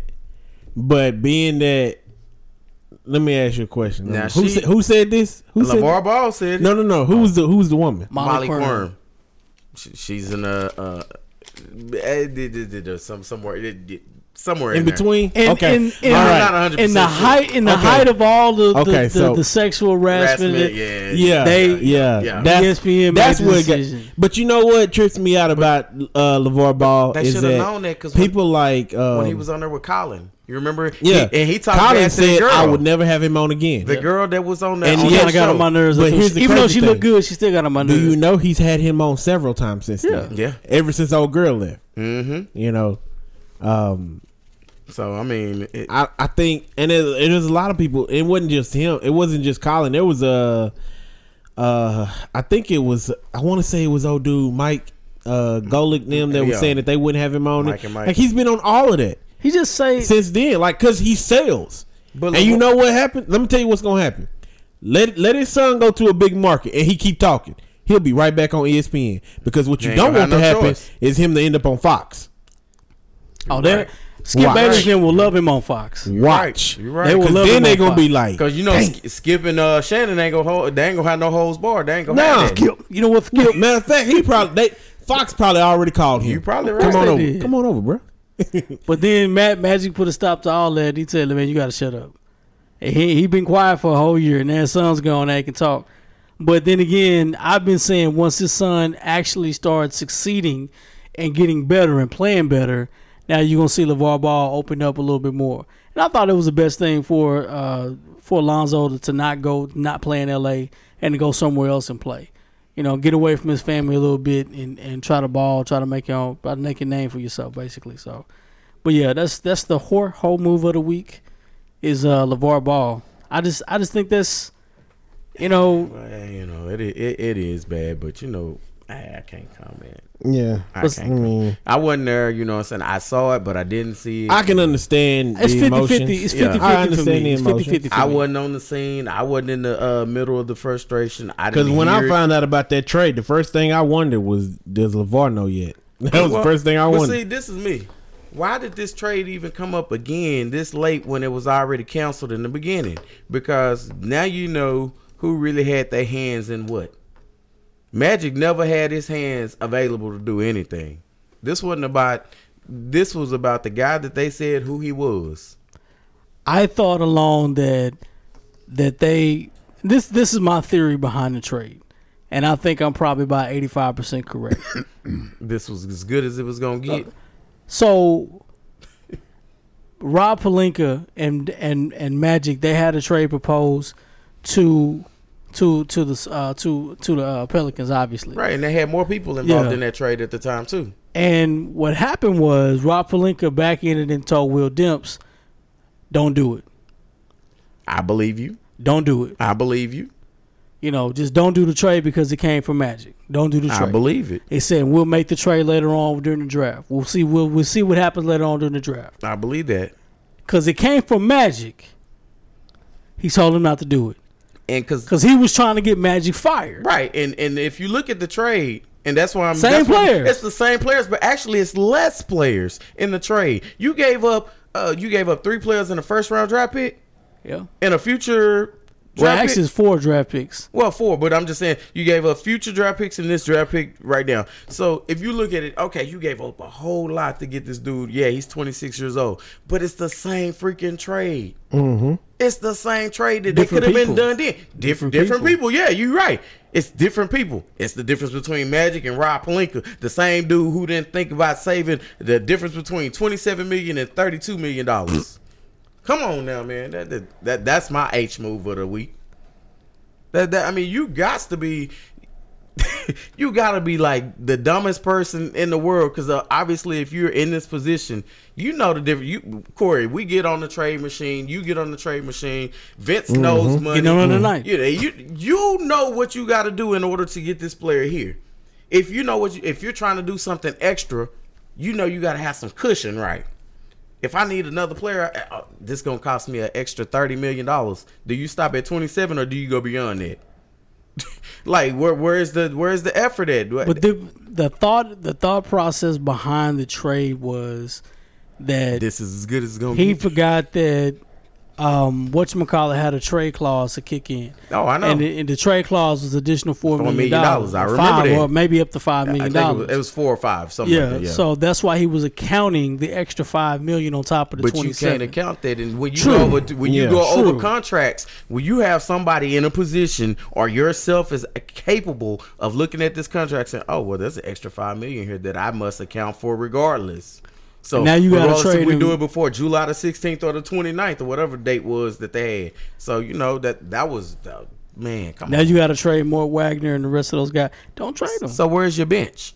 but being that, let me ask you a question. Now, who she- said who said this? Who said LeVar Ball said No, no, no. Who's the who's the woman? Molly, Molly Qerim. Qerim. She, she's in a uh, d- some somewhere d- somewhere in, In between. In, okay. in, in, All right. not 100% in the height in the Okay. height of all the the, Okay, the, so- the sexual harassment, Harassment, that- yeah, Yeah, They- yeah, yeah. That's, ESPN that's made the what. Got, but you know what trips me out about uh, LeVar Ball They is should have that known that because people like um, when he was on there with Colin, you remember? yeah, He- and he talked Colin bad to the said girl. I would never have him on again. The girl that was on that And on Yeah, kind of got on my nerves. But here's the even though she thing. looked good, she still got on my nerves. Do you know he's had him on several times since Yeah. then? Yeah. ever since old girl left. Mm-hmm. You know, um, So I mean, it, I, I think, and it, it was a lot of people. It wasn't just him. It wasn't just Colin. There was a, uh, I think it was. I want to say it was old dude Mike uh, Golic and them that was Yeah. saying that they wouldn't have him on Mike it. and Mike. Like he's been on all of that He just say since then. Like because he sells. But and you know what happened? Let me tell you what's gonna happen. Let let his son go to a big market and he keep talking. He'll be right back on ESPN because what you don't gonna want to happen choice. is him to end up on Fox. oh, there. Right. Skip Watch. Bayless then will love him on Fox. Watch. You're right. They will love then him they on gonna Fox. be like, Because you know, "Dang." Skip and uh, Shannon ain't gonna hold. They ain't gonna have no holds barred. They ain't gonna Nah. have that. Skip, you know what? Skip. Matter of fact, he probably they Fox probably already called him. You probably right. come on They over. did. Come on over, bro. But then Matt Magic put a stop to all that. He said, "Man, you got to shut up." And he he been quiet for a whole year, and now his son's gone. They can talk. But then again, I've been saying once his son actually starts succeeding and getting better and playing better, now you're gonna see LeVar Ball open up a little bit more. And I thought it was the best thing for uh, for Alonzo to, to not go, not play in L.A. and to go somewhere else and play. You know, get away from his family a little bit and, and try to ball, try to make your own, try to make a name for yourself, basically. So. But yeah, that's that's the whole, whole move of the week is uh LeVar Ball. I just I just think that's you know Well, you know, it, it it is bad, but you know, I, I can't comment. Yeah, I What's- can't. mean, I wasn't there. You know what I'm saying? I saw it, but I didn't see it. I can understand It's the 50 emotions. 50. It's Yeah. 50 I 50 for understand me. the It's 50 emotion. 50 for I me. wasn't on the scene. I wasn't in the uh, middle of the frustration. I Because didn't when I it. found out about that trade, the first thing I wondered was, does LeVar know yet? That was Well, the first thing I but wondered. see, this is me. Why did this trade even come up again this late when it was already canceled in the beginning? Because now you know who really had their hands in what. Magic never had his hands available to do anything. This wasn't about. This was about the guy that they said who he was. I thought along that that they this this is my theory behind the trade, and I think I'm probably about eighty five percent correct. This was as good as it was gonna get. so, Rob Pelinka and and and Magic they had a trade proposed to to to the uh, to to the uh, Pelicans, obviously. Right, and they had more people involved Yeah. in that trade at the time too. And what happened was Rob Pelinka back in it and told Dell Demps, "Don't do it. I believe you. Don't do it. I believe you. You know, just don't do the trade because it came from Magic. Don't do the trade. I believe it. They said we'll make the trade later on during the draft. We'll see. We'll we'll see what happens later on during the draft I believe that. because it came from Magic. He told him not to do it And because because he was trying to get Magic fired. Right, and and if you look at the trade, and that's why I'm Same that's why- players. it's the same players, but actually it's less players in the trade. You gave up, uh, you gave up three players in the first round draft pick Yeah. and a future Well, draft actually, it's four draft picks. Well, four, but I'm just saying you gave up future draft picks and this draft pick right now. So if you look at it, okay, you gave up a whole lot to get this dude. Yeah, he's 26 years old, but it's the same freaking trade. Mm-hmm. It's the same trade that Different they could have been done then. Different, Different different people. people. Yeah, you're right. It's different people. It's the difference between Magic and Rob Pelinka, the same dude who didn't think about saving the difference between 27 million and 32 million dollars. Come on now, man. That, that that that's my H move of the week. That, that I mean, you got to be, you got to be like the dumbest person in the world because uh, obviously, if you're in this position, you know the difference. You, Corey, we get on the trade machine. You get on the trade machine. Vince knows money. Get on it tonight. You know, you you know what you got to do in order to get this player here. If you know what, you, if you're trying to do something extra, you know you got to have some cushion, right? If I need another player, uh, uh, this gonna cost me an extra thirty million dollars. Do you stop at twenty seven or do you go beyond that? Like where where's the where's the effort at? But the the thought the thought process behind the trade was that this is as good as it's gonna he be. forgot that um whatchamacallit had a trade clause to kick in. Oh, I know. And the, and the trade clause was additional four Four million million dollars. dollars. I remember five, that. or maybe up to five million I million think it dollars. it was four or five, something yeah, like that. Yeah. so that's why he was accounting the extra five million on top of the but you can't account that, and when you True. go over when you Yeah. go True. over contracts, when you have somebody in a position or yourself is capable of looking at this contract saying, "Oh, well, there's an extra five million here that I must account for regardless." So Now you gotta trade we him- do it before July the 16th or the 29th or whatever date was that they had. So you know that that was uh, man. Come Now on. you got to trade more Wagner and the rest of those guys. Don't trade them. so where's your bench?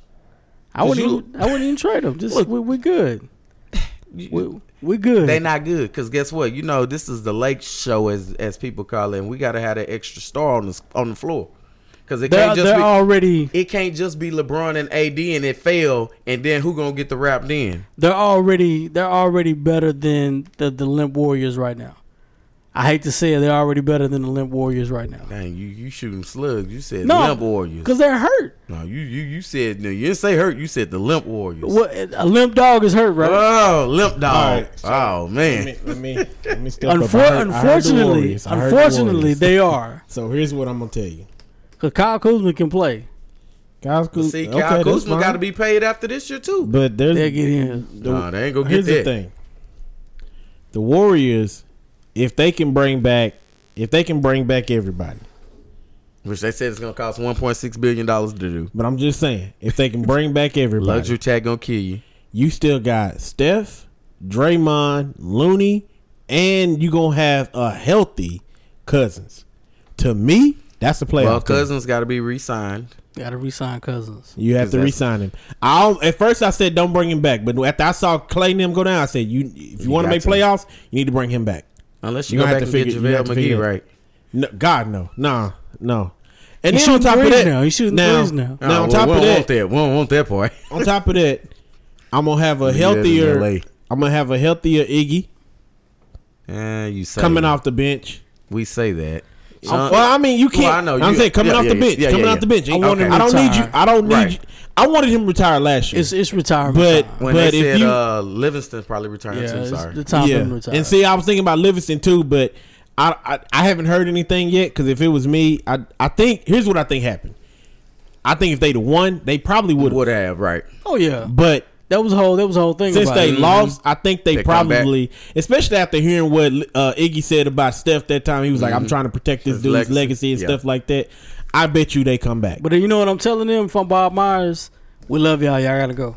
I wouldn't. you- Even, I wouldn't even trade them. Just Look. we, we good. We, we good. They not good because guess what? You know this is the lake show as as people call it, and we got to have that extra star on the on the floor because it they're can't just they're be already it can't just be LeBron and AD and it fail, and then who gonna get the rap then? they're already they're already better than the the limp Warriors right now. I hate to say it, they're already better than the limp Warriors right now. Dang, you you shooting slugs? You said No, limp Warriors. because they're hurt. No, you you you said no. You didn't say hurt. You said the limp Warriors. What a limp dog is hurt, right? Oh, limp dog. right, so- oh man. Let me let me, let me step Unfor- up. I heard- I the unfortunately, I heard the unfortunately, Warriors. they are. So here's what I'm gonna tell you, Because Kyle Kuzma can play. guys. But see, Kyle Kuzma got to be paid after this year too. But there's They'll get in. the- Nah, they ain't gonna get here's the thing. The Warriors, if they can bring back, if they can bring back everybody, Which they said it's gonna cost 1.6 billion dollars to do. but I'm just saying, if they can bring back everybody, Luxury tag gonna kill you. you still got Steph, Draymond, Looney, and you gonna have a healthy Cousins. To me, that's the playoff. Well, team. Cousins got to be re-signed. Got to resign Cousins. You have to that's- re-sign him. I at first I said don't bring him back, but after I saw Klay and them go down, I said you if you, You want to make to. playoffs, you need to bring him back. Unless you You go gonna back have and to get figure- you JaVale have figure McGee right. No, God no, no, no. And He's then on shooting top of that, now. He's shooting now, threes now. Now Oh, on top we of don't that, want that. We don't want that part. on top of that, I'm gonna have a We live in healthier. I'm gonna have a healthier Iggy Eh, you say coming that. off the bench. We say that. Well, I mean, you can't. Well, I know, I'm you- saying coming yeah, off yeah, the bench. yeah, coming yeah, off the bench. I want him I don't need you. I don't need Right. you. I wanted him to retire last year. It's it's retirement. But- time. when But they if said you- uh, Livingston's probably returning yeah, too. it's Sorry. the time yeah. him. And see, I was thinking about Livingston too, but I I, I haven't heard anything yet. Because if it was me, I I think here's what I think happened. I think if they'd have won, they probably would Would have. have right. oh yeah, But that was a whole that was a whole thing. since about they it. lost, I think they, They probably, especially after hearing what uh, Iggy said about Steph that time, he was like, "I'm trying to protect this His dude's legacy. legacy, and Yeah. stuff like that." I bet you they come back. But you know what I'm telling them from Bob Myers? We love y'all. Y'all gotta go.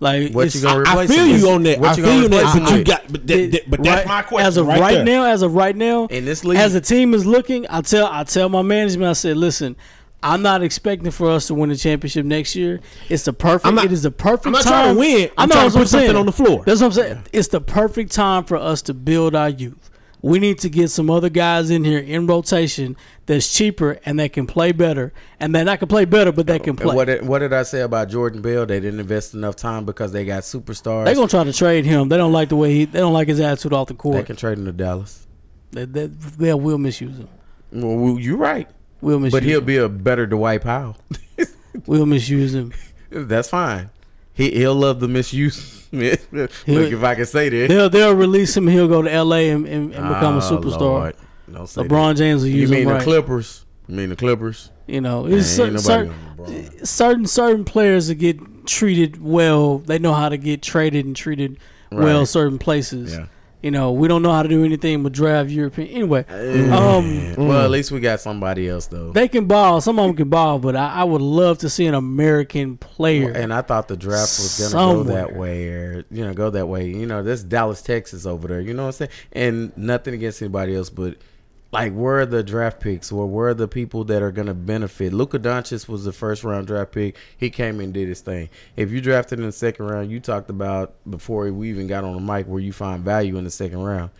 Like What you gonna I replace feel you on that. What I you feel you on that. But you got, but, that, that- but that's my question. As of right, right, now, as of right now, In this league? as the team is looking, I tell I tell my management, I said, listen, I'm not expecting for us to win the championship next year. It's the perfect. I'm not- it is the perfect I'm not time. trying to win. I I'm know trying to what put something saying. on the floor. That's what I'm saying. It's the perfect time for us to build our youth. We need to get some other guys in here in rotation that's cheaper and that can play better, and that not can play better, but that can And play. what did, what did I say about Jordan Bell? They didn't invest enough time because they got superstars. They're gonna try to trade him. They don't like the way he. They don't like his attitude off the court. they can trade him to Dallas. They, they, they will misuse him. Well, well, you're right, We'll misuse but he'll him. be a better Dwight Powell. We'll misuse him. That's fine. He he'll love the misuse. Look, if I can say that. They'll they'll release him. He'll go to L.A. and, and, and become a Oh, superstar. Lord. Don't say LeBron. James will You mean him the right. Clippers? You mean the Clippers? You know, it's certain, certain, certain certain players that get treated well. They know how to get traded and treated well certain places. Yeah. You know, we don't know how to do anything but draft European. Anyway, um, Well, at least we got somebody else though. they can ball. Some of them can ball, but I, I would love to see an American player. And I thought the draft was gonna go that way, or you know, go that way. You know, this Dallas, Texas over there. You know what I'm saying? And nothing against anybody else, but like, where are the draft picks, or where are the people that are gonna benefit? Luka Doncic was the first round draft pick. He came and did his thing. If you drafted in the second round, you talked about before we even got on the mic where you find value in the second round.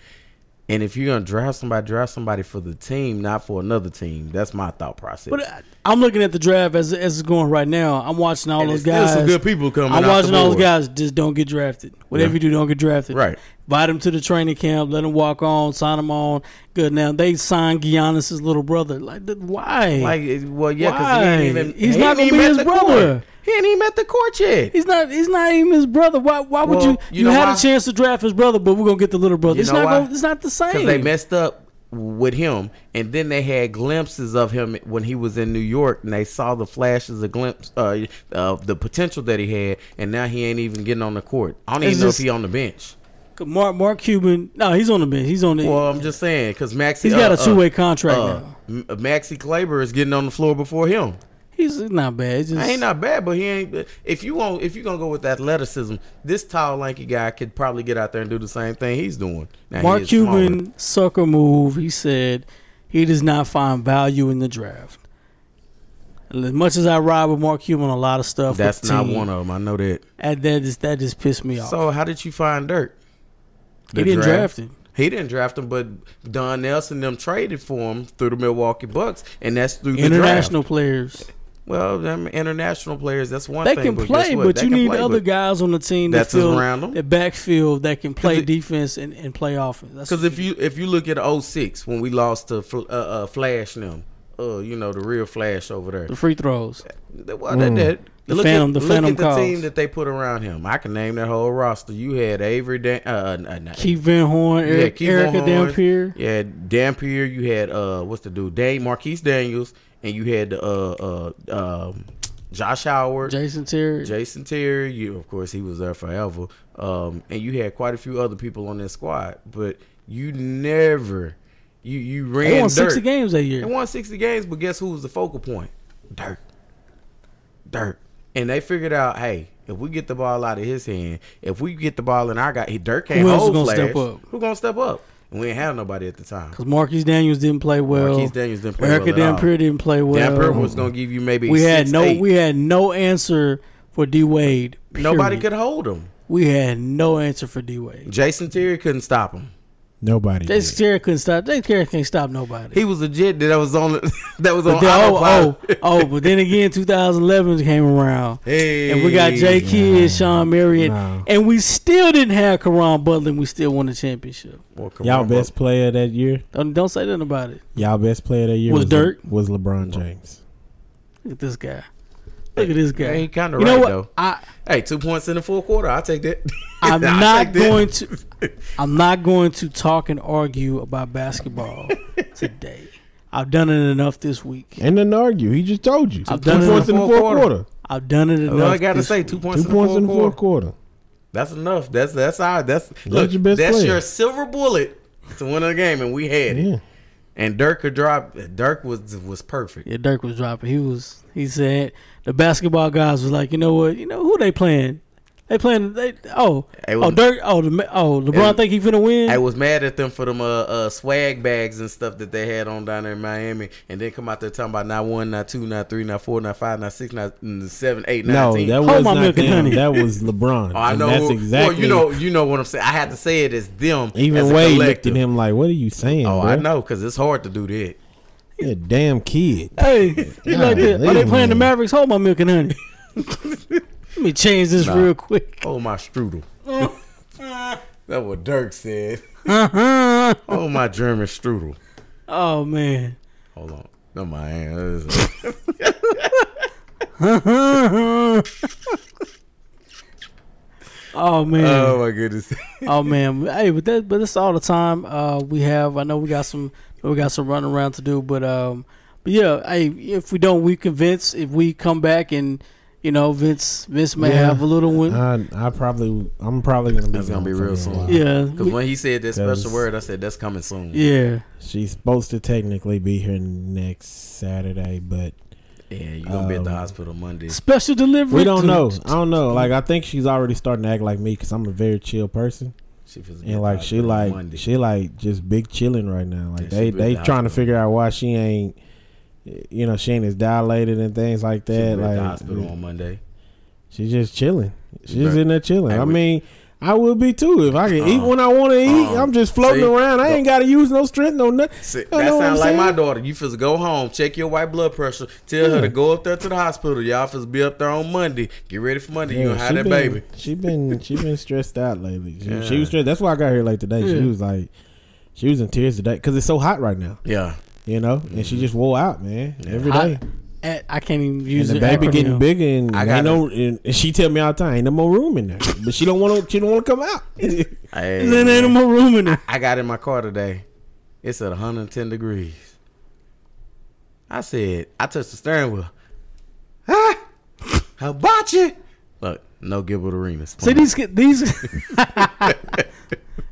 And if you're gonna draft somebody, draft somebody for the team, not for another team. That's my thought process. But I- I'm looking at the draft as as it's going right now. I'm watching all And those still guys. some good people coming I'm watching all those guys just don't get drafted. Whatever Yeah. you do, don't get drafted. Right. Invite them to the training camp. Let them walk on. Sign them on. Good. Now they signed Giannis's little brother. Like why? Like, eh, well, yeah, because he Why? ain't even. He's he not gonna be even his brother. Court. He ain't even met the court yet. he's not. He's not even his brother. Why? Why would you? you You, know had why? a chance to draft his brother, but we're gonna get the little brother. You it's not. Gonna, it's not the same. Because they messed up with him, and then they had glimpses of him when he was in New York, and they saw the flashes, of glimpse uh, of the potential that he had, and now he ain't even getting on the court. I don't It's even know just- if he on the bench. Mark Mark Cuban. No, he's on the bench. He's on the. Well, I'm just saying because Maxi, he's got uh, a two way uh, contract uh, now. Maxi Kleber is getting on the floor before him. He's not bad. Just, I ain't not bad, but he ain't. If you want, if you gonna go with athleticism, this tall, lanky guy could probably get out there and do the same thing he's doing. Now, he Mark smaller. Cuban sucker move. He said he does not find value in the draft. As much as I ride with Mark Cuban a lot of stuff, That's the not team, one of them. I know that. and that just that just pissed me off. So, how did you find Dirk? he didn't draft him. He didn't draft him, but Don Nelson them traded for him through the Milwaukee Bucks, and that's through the International draft. players. Well, them international players, that's one They thing. can but play, but They you can need play, other guys on the team that That's fill around them. the backfield that can play defense and, and play offense. Because if you if you look at 06, when we lost to uh, uh, Flash them, uh, you know the real Flash over there. the free throws. Well, that, that, The look Phantom- at, the look Phantom at the calls. team that they put around him. I can name that whole roster. You had Avery, Dan, uh, uh, Keith Van Horn, Eric, Keith Erica Van Horn, Dampier. You had Dampier. You had uh, what's the dude? Dane Marquis Daniels, and you had uh, uh, um, Josh Howard, Jason Terry. Jason Terry. You, of course, he was there forever. Um, and you had quite a few other people on that squad, but you never, you you ran. They won dirt. sixty games that year. They won 60 games, but guess who was the focal point? Dirk. Dirk. And they figured out, hey, if we get the ball out of his hand, if we get the ball in our guy, he Dirk can't Who hold gonna Flash. step up? Who gonna step up? We ain't have nobody at the time. Because Marquis Daniels didn't play well. Marquis Daniels didn't play Erica well all. Dampier didn't play well. Dampier was gonna give you maybe we had no eight. we had no answer for D Wade. Nobody could hold him. We had no answer for D Wade. Jason Terry couldn't stop him. Nobody. Jason did. Terry couldn't stop. Jason Terry can't stop nobody. He was a jet that was on that was But on then, oh, oh, oh, but then again, 2011 came around, Hey, and we got Jay Kidd, Shawn Marion, No. and we still didn't have Caron Butler, and we still won the championship. Well, Y'all on, best player that year. Don't, don't say nothing about it. Y'all best player that year Was was, Dirk? was LeBron James. Look at this guy. Look at this guy. He kind of You right know what? though. I Hey, two points in the fourth quarter. I'll take that. I'm I'll not take that. going to. I'm not going to talk and argue about basketball today. I've done it enough this week. And then argue. He just told you. I've Two done it points in in the the fourth fourth quarter. quarter. I've done it enough. All I gotta this say, week. two points, Two in, the points in fourth the fourth quarter. quarter. That's enough. That's that's our that's look. your best that's player. your silver bullet to win the game, and we had it. Yeah. And Dirk could drop. Dirk was was perfect. Yeah, Dirk was dropping. He was. He said the basketball guys was like, you know what? You know who they playing? They playing. They oh was- oh Dirk oh the, oh LeBron It- think he finna win. I was mad at them for them uh, uh, swag bags and stuff that they had on down there in Miami, and then come out there talking about not one, not two, not three, not four, not five, not six, not seven, eight, No, ten. that Hold was my not milk and them. honey. That was LeBron. Oh, I And know. That's exactly. Well, you know, you know what I'm saying. I had to say it as them. Even as a Wade looked at him like, "What are you saying?" Oh, bro? I know, cause it's hard to do that. You're a damn kid. hey, he like that. Are they Golly, playing the. Mavericks? Hold my milk and honey. Let me change this Nah. real quick. Oh my strudel. That's what Dirk said. Oh my German strudel. Oh man. Hold on. No, my hand. Oh man. Oh my goodness. Oh man, hey, but that but that's all the time uh, we have. I know we got some we got some running around to do, but um, but yeah, hey, if we don't we convince. if we come back and you know Vince Vince may Yeah. have a little win. I, I probably, I'm probably gonna be. That's gonna be real soon. yeah, Because when he said that special word, I said that's coming soon. yeah. She's supposed to technically be here next Saturday, but Yeah, you're gonna be at the Um, hospital Monday. Special delivery. we don't know. I don't know. Like I think she's already starting to act like me because I'm a very chill person, She feels and like she like she like just big chilling right now. Like Yeah, they they trying to figure out why she ain't, you know, she ain't as dilated and things like she that. the Like hospital on Monday. She's just chilling. She's just in there chilling. I we- mean, I would be too if I can eat Uh, when I want to eat. uh, I'm just floating see? around. I ain't got to use no strength, no nothing. See, that know what I'm sounds like my daughter. You feel go home, check your white blood pressure, tell her to go up there to the hospital. Y'all feel be up there on Monday. Get ready for Monday. you Yeah, gonna have she that been, baby. She been she been stressed out lately. She, she was stressed. That's why I got here late today. She was like, she was in tears today because it's so hot right now. Yeah. You know, and she just wore out, man, every I, day. I, I can't even And use the the baby acronym. getting bigger, and I ain't gotta- no. And and she tell me all the time, ain't no more room in there. But she don't want to. She don't want to come out. Hey, Then ain't no more room in there. I got in my car today. It's at 110 degrees. I said, I touched the steering wheel. Ah, how about you? Look, no Gilbert Arenas. See these these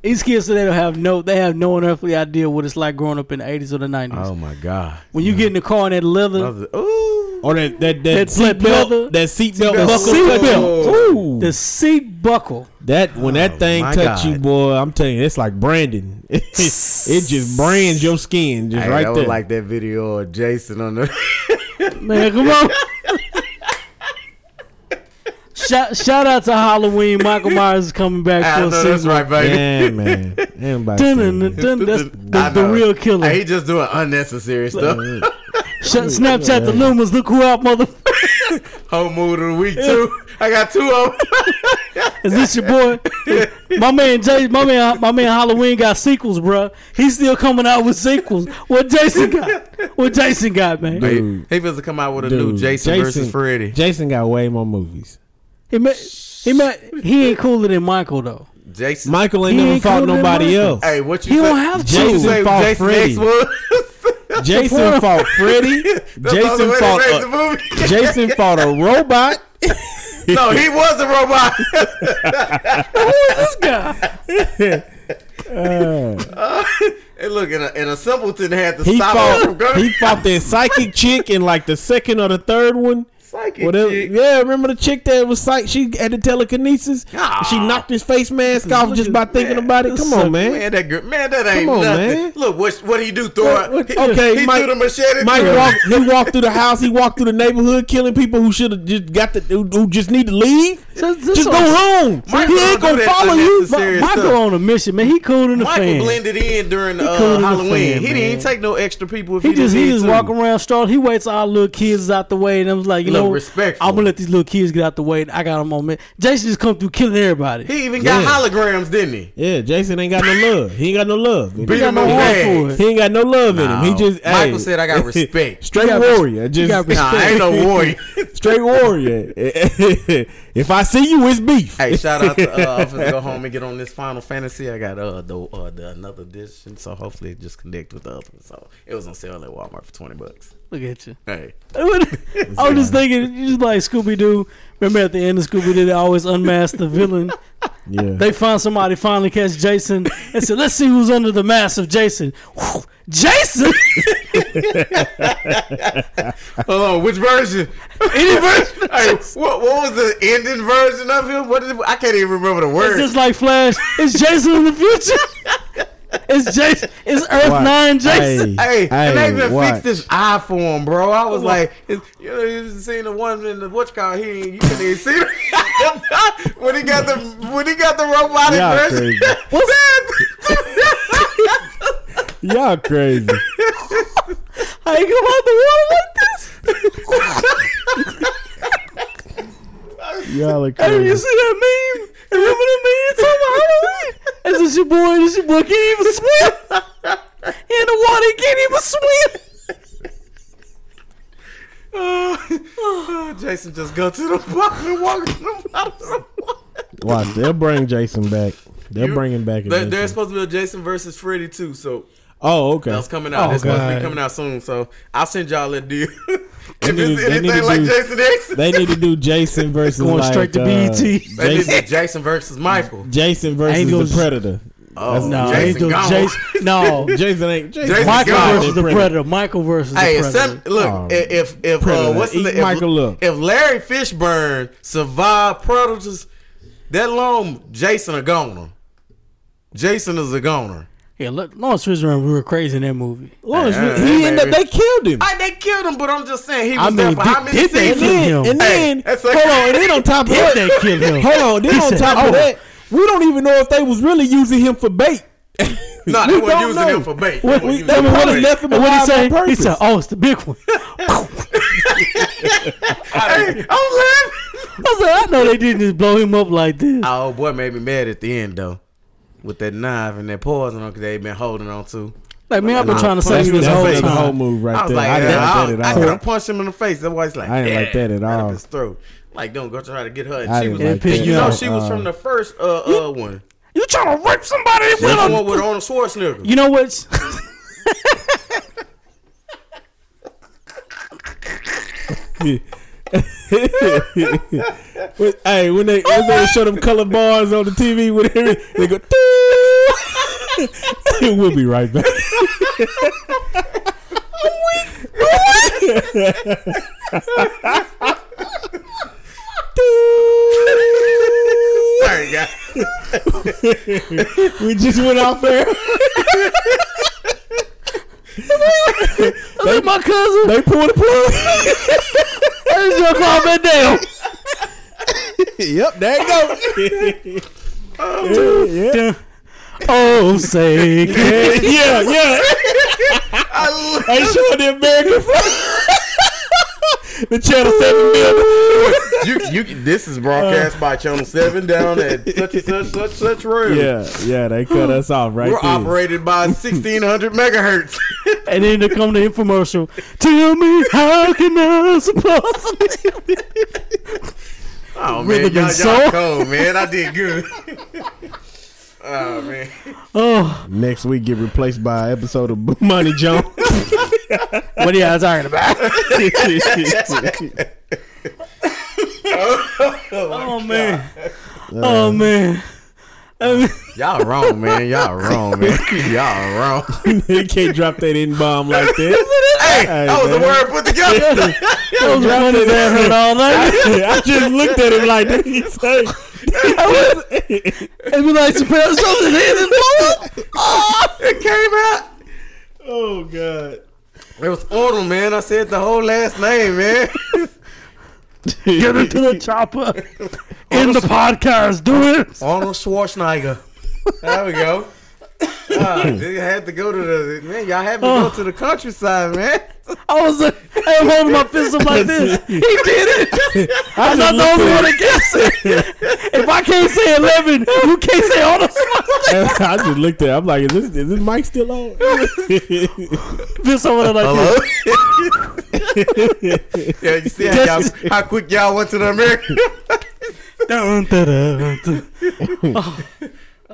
these kids today don't have no they have no earthly idea what it's like growing up in the eighties or the nineties. Oh my God. when you get in the car and that leather Another- Ooh. or that that that, That seat leather- belt, that seat belt, Seatbelt. buckle Seat belt. Ooh. the seat buckle. That when Oh, that thing my touch you, boy, I'm telling you, it's like branding. it just brands your skin, just Hey, right that there. was like that video of Jason on the. Man, come on. shout, shout out to Halloween. Michael Myers is coming back I for know a that's sequel. right, baby. yeah, man. Anybody Dun, dun, dun, That's the, the real killer. Hey, he just doing unnecessary stuff. Sh- Snapchat the Lumas. Look who out, mother. Whole mood of the week too. I got two of them. Is this your boy? my man Jay, my man, my man Halloween got sequels, bro. He's still coming out with sequels. What Jason got? What Jason got, man? Dude. he supposed to come out with a new Dude, Jason, versus Freddy. Jason got way more movies. He met, he met, he ain't cooler than Michael though. Jason. Michael ain't He never ain't fought cool than nobody Michael. else. Hey, what you He say? don't have to. What Jason fought Jason Freddy. X was? Jason fought Freddy. That's the Jason way they fought. raised the A, movie. Jason fought a robot. no, he was a robot. Who is this guy. and look, and a, and a simpleton had to He stop him from fought. going. He fought that psychic chick in like the second or the third one. Psychic Whatever. chick. Yeah, remember the chick that was psych? She had the telekinesis. Ah. She knocked his face mask off just by thinking Man, about it. Come on, man. Man, that girl, man, that ain't Come on, nothing. man. Look, what what he do? Throw What- what- he, okay, he Mike- threw the machete. Mike walked. He walked through the house. He walked through the neighborhood, killing people who should have just got the who, who just need to leave. So- so- Just go home. Michael he ain't gonna that follow you. unnecessary Michael stuff. on a mission, man. He cool in the Michael fan. blended in during uh, cool in the Halloween. fan, he didn't take no extra people. If He he, just didn't he just walk around strong. He waits all little kids out the way, and I was like, you Look, know, respectful. I'm gonna let these little kids get out the way. I got them on man. Jason just come through killing everybody. He even got Yeah. holograms, didn't he? Yeah, Jason ain't got no love. He ain't got no love. Beat got no up heart for. He ain't got no love in him. He just Michael hey. said, "I got respect." Straight You got res- warrior. Just Nah, ain't no warrior. straight warrior. if I see you, it's beef. hey, shout out to uh, I'm finna go home and get on this Final Fantasy. I got uh the, uh, the another edition, so hopefully it just connect with the other. one. So it was on sale at Walmart for twenty bucks. Look at you. Hey, I was just thinking, you just like Scooby Doo. Remember at the end of Scooby Doo, they always unmask the villain. yeah. They find somebody finally catch Jason and said, "Let's see who's under the mask of Jason." Jason, hold on, which version? any version. hey, what, what was the ending version of him? What did I can't even remember the It's word. just like Flash. It's Jason in the future. It's Jason. It's Earth Watch. Nine Jason. Hey, and they even watch. fixed his eye for him, bro. I was like, you know, you seen the one in the what's car. he, ain't- you couldn't even see him. when he got the when he got the robotic Y'all version. crazy. Y'all crazy. How you come out the water like this? Y'all are Hey, you crazy. see that meme? Remember the meme talking about Halloween? This is your boy. This your boy can't even swim. In the water, he can't even swim. Oh, Jason just go to the bottom and walk to the bottom. of the water. Watch, they'll bring Jason back. They'll You- bring him back. There- eventually. There's supposed to be a Jason versus Freddy too, so oh, okay. that's coming out. Oh, it's supposed to be coming out soon, so I'll send y'all that deal. if need they need to like do- Jason X, They need to do Jason versus Going like, straight to uh, BET. they need Jason, to Jason versus Michael. Jason versus Angels- the Predator. Oh, No, Jason ain't doing. Jason. No, Jason ain't. Jason Jason Michael gone. versus the Predator. Michael versus Hey, the Predator. some, look, Oh, if if uh, what's the Eat name? If, Michael up. if Larry Fishburne survived predators that long, Jason is a goner. Jason is a goner. Yeah, look, Laurence Fishburne, we were crazy in that movie. Laurence, Yeah, he yeah, ended up, they killed him. I, they killed him, but I'm just saying he was I mean, there for did- how many did they seasons? kill him? and then Hey, that's like- hold on, and then on top of Did that, they kill him? hold on, then He on said, top "Oh." of that, we don't even know if they was really using him for bait. No, We they weren't don't using know. him for bait. What- They we- weren't they using him for probably bait. left him what he say? He said, "Oh, it's the big one." Hey, I'm laughing. I said, "I know they didn't just blow him up like this." Oh boy, made me mad at the end though, with that knife and that poison on because they been holding on to. Like man, I've been trying to punch say him in this the whole face. the whole move right I was there. like, I didn't yeah, like I, that I at could all. have punched him in the face. That's why he's like, I didn't like that at right all. his throat. Like, don't go try to get her. I she was, like It pissed that. you know, she was Uh, from the first uh uh one. You trying to rape somebody? That's with a- one with Arnold Schwarzenegger. You know what? When- hey, when they when they show them color bars on the TV with every, they go. We'll be right back. Sorry, guys. we just went off there. They my cousin. They pulled the plug. That's your call back down. yep, there you go. yeah, yeah. Oh, say, yeah, yeah. They showing the American flag. the Channel Seven building. you, you, this is broadcast by Channel Seven down at such and such such such room. Yeah, yeah. They cut us off right We're there. operated by 1600 megahertz. and then they come the infomercial. Tell me how can I suppose? Oh man, Rhythm y'all, y'all cold, man. I did good. Oh man. oh, Next week, get replaced by an episode of Money Jones. what are y'all talking about? Oh, oh man. Oh man. I mean, Y'all wrong, man. Y'all wrong, man. Y'all wrong. they can't drop that in bomb like that. Hey, Hey, that was a man. word put together. that was the funniest I ever all night. I just looked at him like, did he say? It be like Chappelle something hit and blow up. Ah! it came out. Oh God. It was Arnold, man. I said the whole last name, man. Get into the chopper. In the podcast. Do it. Arnold Schwarzenegger. There we go. Ah, they had to go to the man. Y'all had me go to the countryside, man. I was uh, I am holding my fist up like this. He did it. I'm not the only one that gets it. If I can't say 11, you can't say Arnold Schwarzenegger. I just looked at. it. I'm like, is this is this mic still on? Fist over like Hello. this. yeah, you see how, y'all, how quick y'all went to the American. Dun.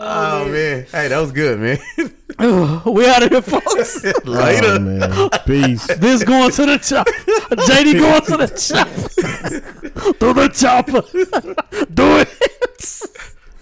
Oh, oh man, hey, that was good, man. we out of here, folks. Later. Oh, man. Peace. This going to the chopper. JD going to the chopper. to the chopper. Do it.